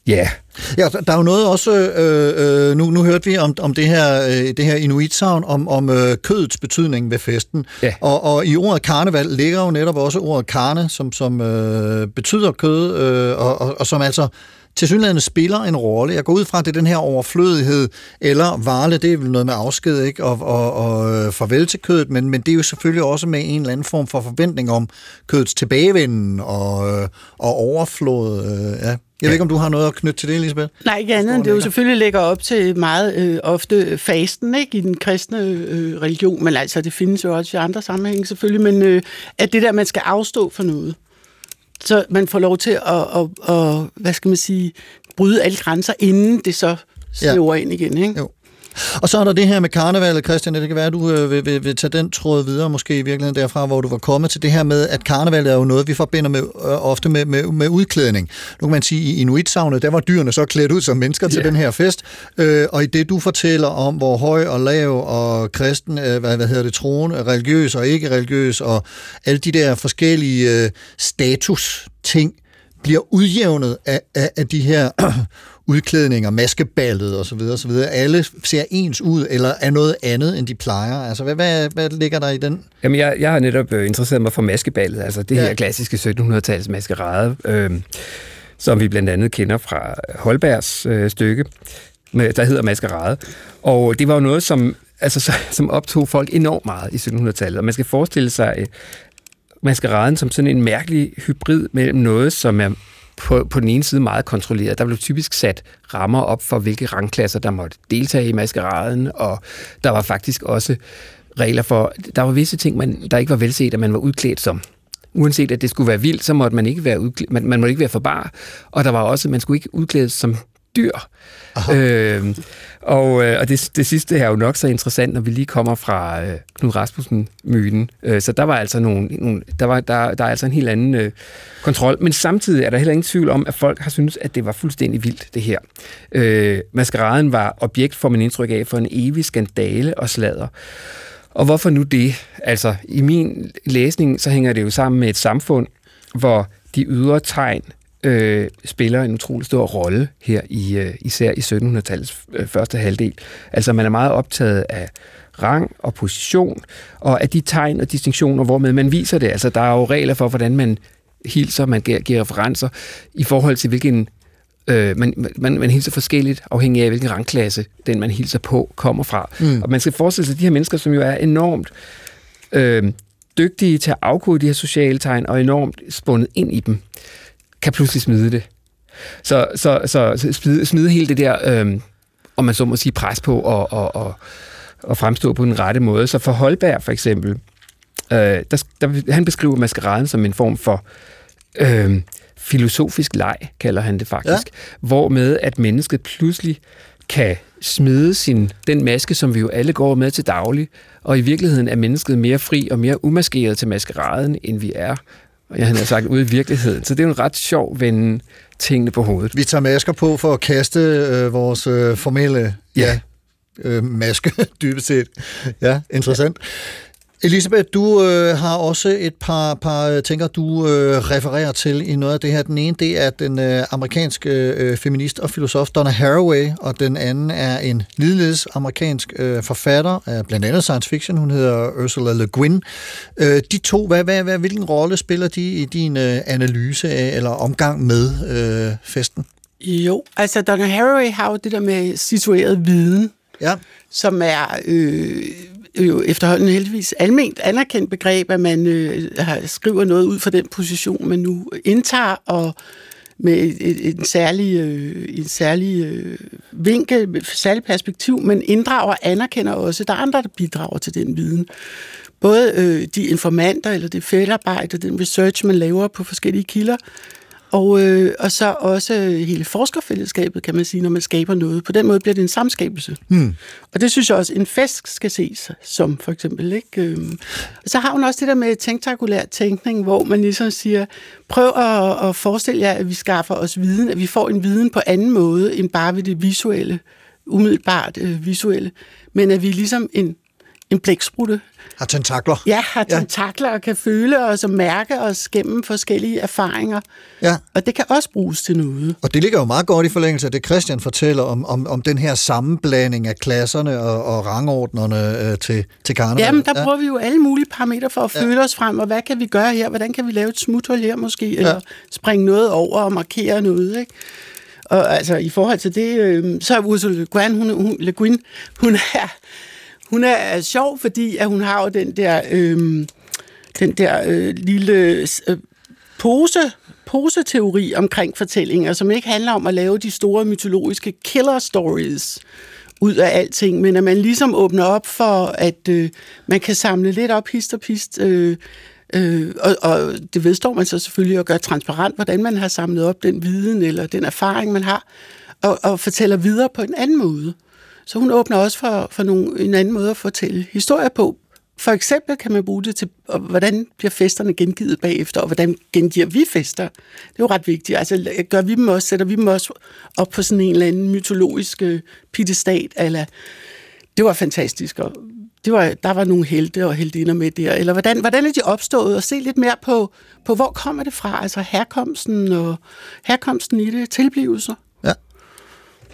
Ja. Ja, der er jo noget også, øh, øh, nu, nu hørte vi om, om det her, øh, det her inuitsavn, om, om øh, kødets betydning ved festen. Ja. Og, og i ordet karneval ligger jo netop også ordet karne, som, som øh, betyder kød, øh, og, og, og som altså til synligheden spiller en rolle. Jeg går ud fra, at det er den her overflødighed, eller varle, det er vel noget med afsked, ikke? Og, og, og farvel til kødet, men, men det er jo selvfølgelig også med en eller anden form for forventning om kødets tilbagevenden og, og overflod. Øh, ja. Jeg ved ikke, om du har noget at knytte til det, Elisabeth? Nej, ikke andet end det jo selvfølgelig lægger op til meget øh, ofte fasten ikke, i den kristne øh, religion, men altså det findes jo også i andre sammenhænge selvfølgelig, men øh, at det der, man skal afstå for noget. Så man får lov til at, at, at hvad skal man sige, bryde alle grænser, inden det så slæver ja. ind igen. Ikke? Jo. Og så er der det her med karnevalet, Christian. Det kan være, at du øh, vil, vil, vil tage den tråd videre, måske i virkeligheden derfra, hvor du var kommet til det her med, at karnevalet er jo noget, vi forbinder med, øh, ofte med, med, med udklædning. Nu kan man sige, i Inuit-savnet, der var dyrene så klædt ud som mennesker til Ja. den her fest. Øh, og i det, du fortæller om, hvor høj og lav og kristen, øh, hvad, hvad hedder det, troende, religiøs og ikke religiøs, og alle de der forskellige øh, status-ting, bliver udjævnet af, af, af de her udklædninger, maskeballet og så videre, så videre. Alle ser ens ud, eller er noget andet, end de plejer. Altså, hvad, hvad, hvad ligger der i den? Jamen, jeg, jeg har netop øh, interesseret mig for maskeballet, altså det Ja. her klassiske 1700-tals maskerade, øh, som vi blandt andet kender fra Holbergs øh, stykke, med, der hedder Maskerade. Og det var jo noget, som, altså, så, som optog folk enormt meget i 1700-tallet. Og man skal forestille sig øh, maskeraden som sådan en mærkelig hybrid mellem noget, som er på, på den ene side meget kontrolleret. Der blev typisk sat rammer op for, hvilke rangklasser, der måtte deltage i maskeraden, og der var faktisk også regler for, der var visse ting, man, der ikke var velset, at man var udklædt som. Uanset at det skulle være vildt, så måtte man ikke være, udklæd, man, man måtte ikke være for bar, og der var også, man skulle ikke udklædes som dyr. Øh, og øh, og det, det sidste her er jo nok så interessant, når vi lige kommer fra øh, Knud Rasmussen-myten. Øh, så der var altså nogle, nogle der, var, der, der er altså en helt anden øh, kontrol. Men samtidig er der heller ingen tvivl om, at folk har syntes, at det var fuldstændig vildt, det her. Øh, maskeraden var objekt, får man indtryk af, for en evig skandale og sladder. Og hvorfor nu det? Altså, i min læsning, så hænger det jo sammen med et samfund, hvor de ydre tegn øh, spiller en utrolig stor rolle her, i øh, især i 1700-tallets øh, første halvdel. Altså, man er meget optaget af rang og position, og af de tegn og distinktioner, hvormed man viser det. Altså, der er jo regler for, hvordan man hilser, man giver, giver referencer i forhold til, hvilken Øh, man, man, man hilser forskelligt, afhængig af, hvilken rangklasse den, man hilser på, kommer fra. Mm. Og man skal forestille sig de her mennesker, som jo er enormt øh, dygtige til at afkode de her sociale tegn, og enormt spundet ind i dem, kan pludselig smide det. Så, så, så, så smide, smide hele det der, øh, om man så må sige, pres på og, og, og, og fremstå på den rette måde. Så for Holberg for eksempel, øh, der, der, han beskriver maskeraden som en form for øh, filosofisk leg, kalder han det faktisk, ja. hvor med at mennesket pludselig kan smide sin, den maske, som vi jo alle går med til daglig, og i virkeligheden er mennesket mere fri og mere umaskeret til maskeraden, end vi er. Jeg havde sagt ude i virkeligheden. Så det er jo en ret sjov vende tingene på hovedet. Vi tager masker på for at kaste øh, vores øh, formelle ja. øh, maske, dybest set. Ja, interessant. Ja. Elisabeth, du øh, har også et par, par øh, tænker, du øh, refererer til i noget af det her. Den ene, det er den øh, amerikanske øh, feminist og filosof Donna Haraway, og den anden er en ligeledes amerikansk øh, forfatter af blandt andet science fiction. Hun hedder Ursula Le Guin. Øh, de to, hvad, hvad, hvad, hvilken rolle spiller de i din øh, analyse af, eller omgang med øh, festen? Jo, altså Donna Haraway har jo det der med situeret viden, ja. som er øh, jo efterhånden heldigvis almindeligt anerkendt begreb, at man øh, skriver noget ud fra den position, man nu indtager, og med et, et, en særlig, øh, en særlig øh, vinkel, et særligt perspektiv, men inddrager og anerkender også, at der er andre, der bidrager til den viden. Både øh, de informanter, eller det feltarbejde, den research, man laver på forskellige kilder, og, øh, og så også hele forskerfællesskabet, kan man sige, når man skaber noget. På den måde bliver det en samskabelse. Hmm. Og det synes jeg også, en fest skal ses som, for eksempel. Ikke? Øhm, så har hun også det der med tænktakulær tænkning, hvor man ligesom siger, prøv at, at forestille jer, at vi skaffer os viden, at vi får en viden på anden måde, end bare ved det visuelle, umiddelbart øh, visuelle, men at vi ligesom en, en blæksprutte, Har tentakler. Ja, har tentakler og kan føle os og mærke os gennem forskellige erfaringer. Ja. Og det kan også bruges til noget. Og det ligger jo meget godt i forlængelse af det, Christian fortæller om, om, om den her sammenblanding af klasserne og, og rangordnerne øh, til, til karneval. Jamen, der ja. bruger vi jo alle mulige parametre for at ja. føle os frem, og hvad kan vi gøre her? Hvordan kan vi lave et smuthul her måske? Eller springe noget over og markere noget, ikke? Og altså, i forhold til det, øh, så er Ursula Le Guin, hun, hun, Le Guin, hun er, hun er sjov, fordi at hun har jo den der, øh, den der øh, lille øh, pose, poseteori omkring fortællinger, som ikke handler om at lave de store mytologiske killer stories ud af alting, men at man ligesom åbner op for, at øh, man kan samle lidt op hist og pist, øh, øh, og, og det vedstår man så selvfølgelig at gøre transparent, hvordan man har samlet op den viden eller den erfaring, man har, og, og fortæller videre på en anden måde. Så hun åbner også for, for nogle, en anden måde at fortælle historier på. For eksempel kan man bruge det til, og hvordan bliver festerne gengivet bagefter, og hvordan gengiver vi fester? Det er jo ret vigtigt. Altså, gør vi dem også, sætter vi dem også op på sådan en eller anden mytologisk øh, pittestat, eller det var fantastisk, og det var, der var nogle helte og heldinder med der, eller hvordan, hvordan er de opstået, og se lidt mere på, på, hvor kommer det fra, altså herkomsten og herkomsten i det, tilblivelser.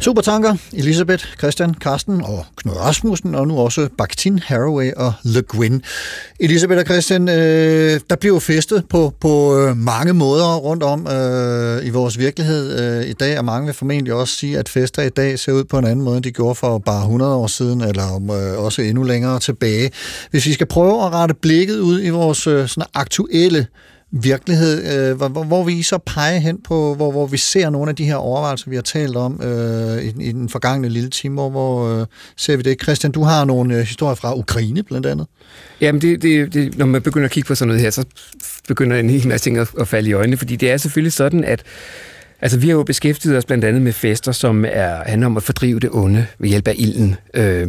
Supertanker, Elisabeth, Christian, Karsten og Knud Rasmussen, og nu også Bakhtin, Haraway og Le Guin. Elisabeth og Christian, øh, der bliver jo festet på, på øh, mange måder rundt om øh, i vores virkelighed øh, i dag, og mange vil formentlig også sige, at fester i dag ser ud på en anden måde, end de gjorde for bare 100 år siden, eller øh, også endnu længere tilbage. Hvis vi skal prøve at rette blikket ud i vores øh, sådan aktuelle virkelighed, øh, hvor, hvor- hvor vi så peger hen på, hvor, hvor vi ser nogle af de her overvejelser, vi har talt om øh, i, i den forgangne lille time, hvor, hvor øh, ser vi det. Christian, du har nogle øh, historier fra Ukraine blandt andet. Jamen, det, det, det, når man begynder at kigge på sådan noget her, så begynder en hel masse ting at, at falde i øjnene, fordi det er selvfølgelig sådan, at altså, vi har jo beskæftiget os blandt andet med fester, som er, handler om at fordrive det onde ved hjælp af ilden. Øh,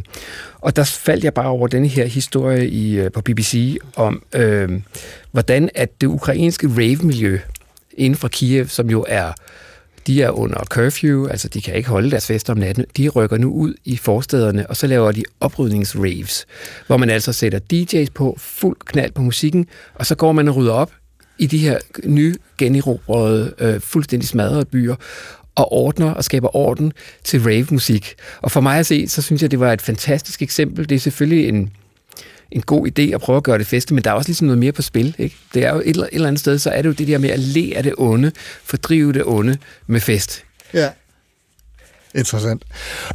og der faldt jeg bare over denne her historie i, øh, på BBC om, øh, hvordan at det ukrainske rave-miljø inden for Kiev, som jo er de er under curfew, altså de kan ikke holde deres fester om natten. De rykker nu ud i forstederne, og så laver de oprydningsraves, hvor man altså sætter DJ's på, fuld knald på musikken, og så går man og rydder op i de her nye, generobrede, øh, fuldstændig smadrede byer, og ordner og skaber orden til rave-musik. Og for mig at se, så synes jeg, det var et fantastisk eksempel. Det er selvfølgelig en, en god idé at prøve at gøre det feste, men der er også ligesom noget mere på spil. Ikke? Det er jo et eller, et eller andet sted, så er det jo det der med at le af det onde, fordrive det onde med fest. Ja. Interessant.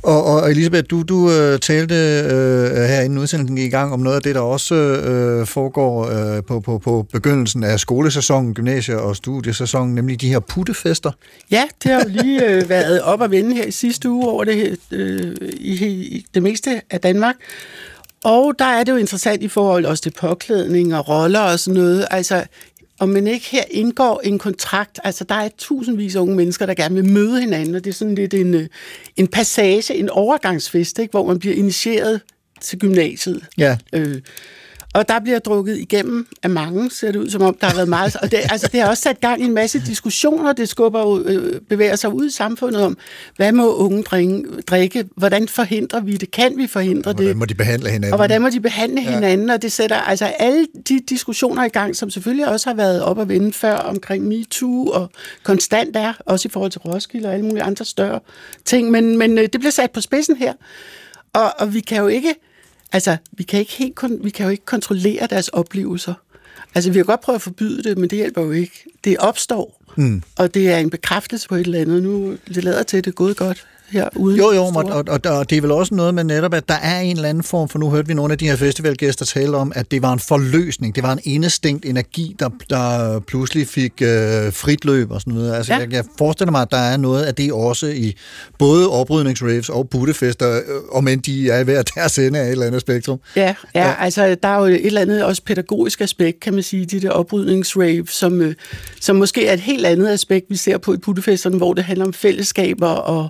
Og, og Elisabeth, du, du øh, talte øh, her inden udsendelsen gik i gang om noget af det, der også øh, foregår øh, på, på, på begyndelsen af skolesæsonen, gymnasie- og studiesæsonen, nemlig de her puttefester. Ja, det har jo lige øh, været op og vende her i sidste uge over det, øh, i, i det meste af Danmark. Og der er det jo interessant i forhold også til påklædning og roller og sådan noget. Altså, om man ikke her indgår en kontrakt, altså der er tusindvis af unge mennesker, der gerne vil møde hinanden, og det er sådan lidt en, øh, en passage, en overgangsfest, ikke, hvor man bliver initieret til gymnasiet. Ja. Øh, og der bliver drukket igennem af mange, ser det ud som om, der har været meget. Og det, altså, det har også sat gang i en masse diskussioner, det skubber øh, bevæger sig ud i samfundet om, hvad må unge drikke, hvordan forhindrer vi det, kan vi forhindre det? Hvordan må de behandle hinanden? Og hvordan må de behandle Ja. hinanden? Og det sætter altså alle de diskussioner i gang, som selvfølgelig også har været op at vende før omkring MeToo og konstant er, også i forhold til Roskilde og alle mulige andre større ting. Men, men øh, det bliver sat på spidsen her. Og, og vi kan jo ikke, altså, vi kan ikke helt, kon- vi kan jo ikke kontrollere deres oplevelser. Altså, vi kan godt prøve at forbyde det, men det hjælper jo ikke. Det opstår, Mm. og det er en bekræftelse på et eller andet. Nu det lader til, at det er gået godt her Jo, jo, og, og, og, og det er vel også noget med netop, at der er en eller anden form, for nu hørte vi nogle af de her festivalgæster tale om, at det var en forløsning, det var en indestængt energi, der, der pludselig fik øh, frit løb og sådan noget. Altså, Ja. jeg, jeg forestiller mig, at der er noget af det også i både oprydningsraves og puttefester, øh, om end de er i hver deres ende af et eller andet spektrum. Ja, ja, ja, altså der er jo et eller andet også pædagogisk aspekt, kan man sige, de der oprydningsrave, som, øh, som måske er et helt andet aspekt, vi ser på i puttefesterne, hvor det handler om fællesskaber og,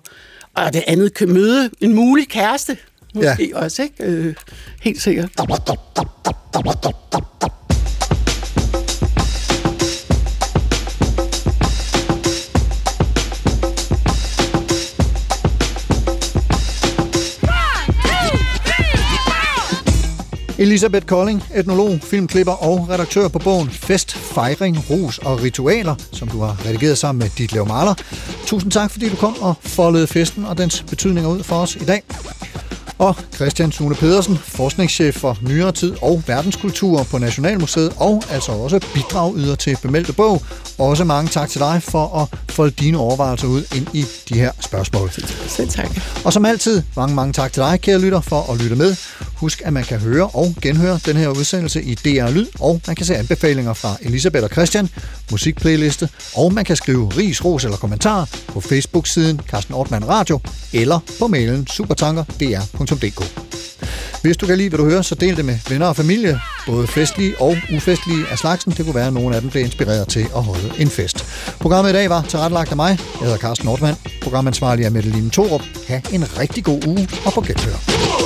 og det andet kan møde en mulig kæreste, måske ja. også, ikke? Øh, helt sikkert. Elisabeth Kolding, etnolog, filmklipper og redaktør på bogen Fest, Fejring, Ros og Ritualer, som du har redigeret sammen med dit Maler. Tusind tak, fordi du kom og foldede festen og dens betydninger ud for os i dag. Og Christian Sune Pedersen, forskningschef for nyere tid og verdenskultur på Nationalmuseet, og altså også bidragyder til bemeldte bog. Også mange tak til dig for at folde dine overvejelser ud ind i de her spørgsmål. Selv tak. Og som altid, mange, mange tak til dig, kære lytter, for at lytte med. Husk, at man kan høre og genhøre den her udsendelse i DR Lyd, og man kan se anbefalinger fra Elisabeth og Christian, musikplayliste, og man kan skrive ris, ros eller kommentarer på Facebook-siden Carsten Ortmann Radio, eller på mailen supertanker.dr.dk. Hvis du kan lide, hvad du hører, så del det med venner og familie, både festlige og ufestlige af slagsen. Det kunne være, at nogle af dem blev inspireret til at holde en fest. Programmet i dag var tilrettelagt af mig. Jeg hedder Carsten Nordmann. Programansvarlig er Mette Line Torup. Ha' en rigtig god uge og på genhør.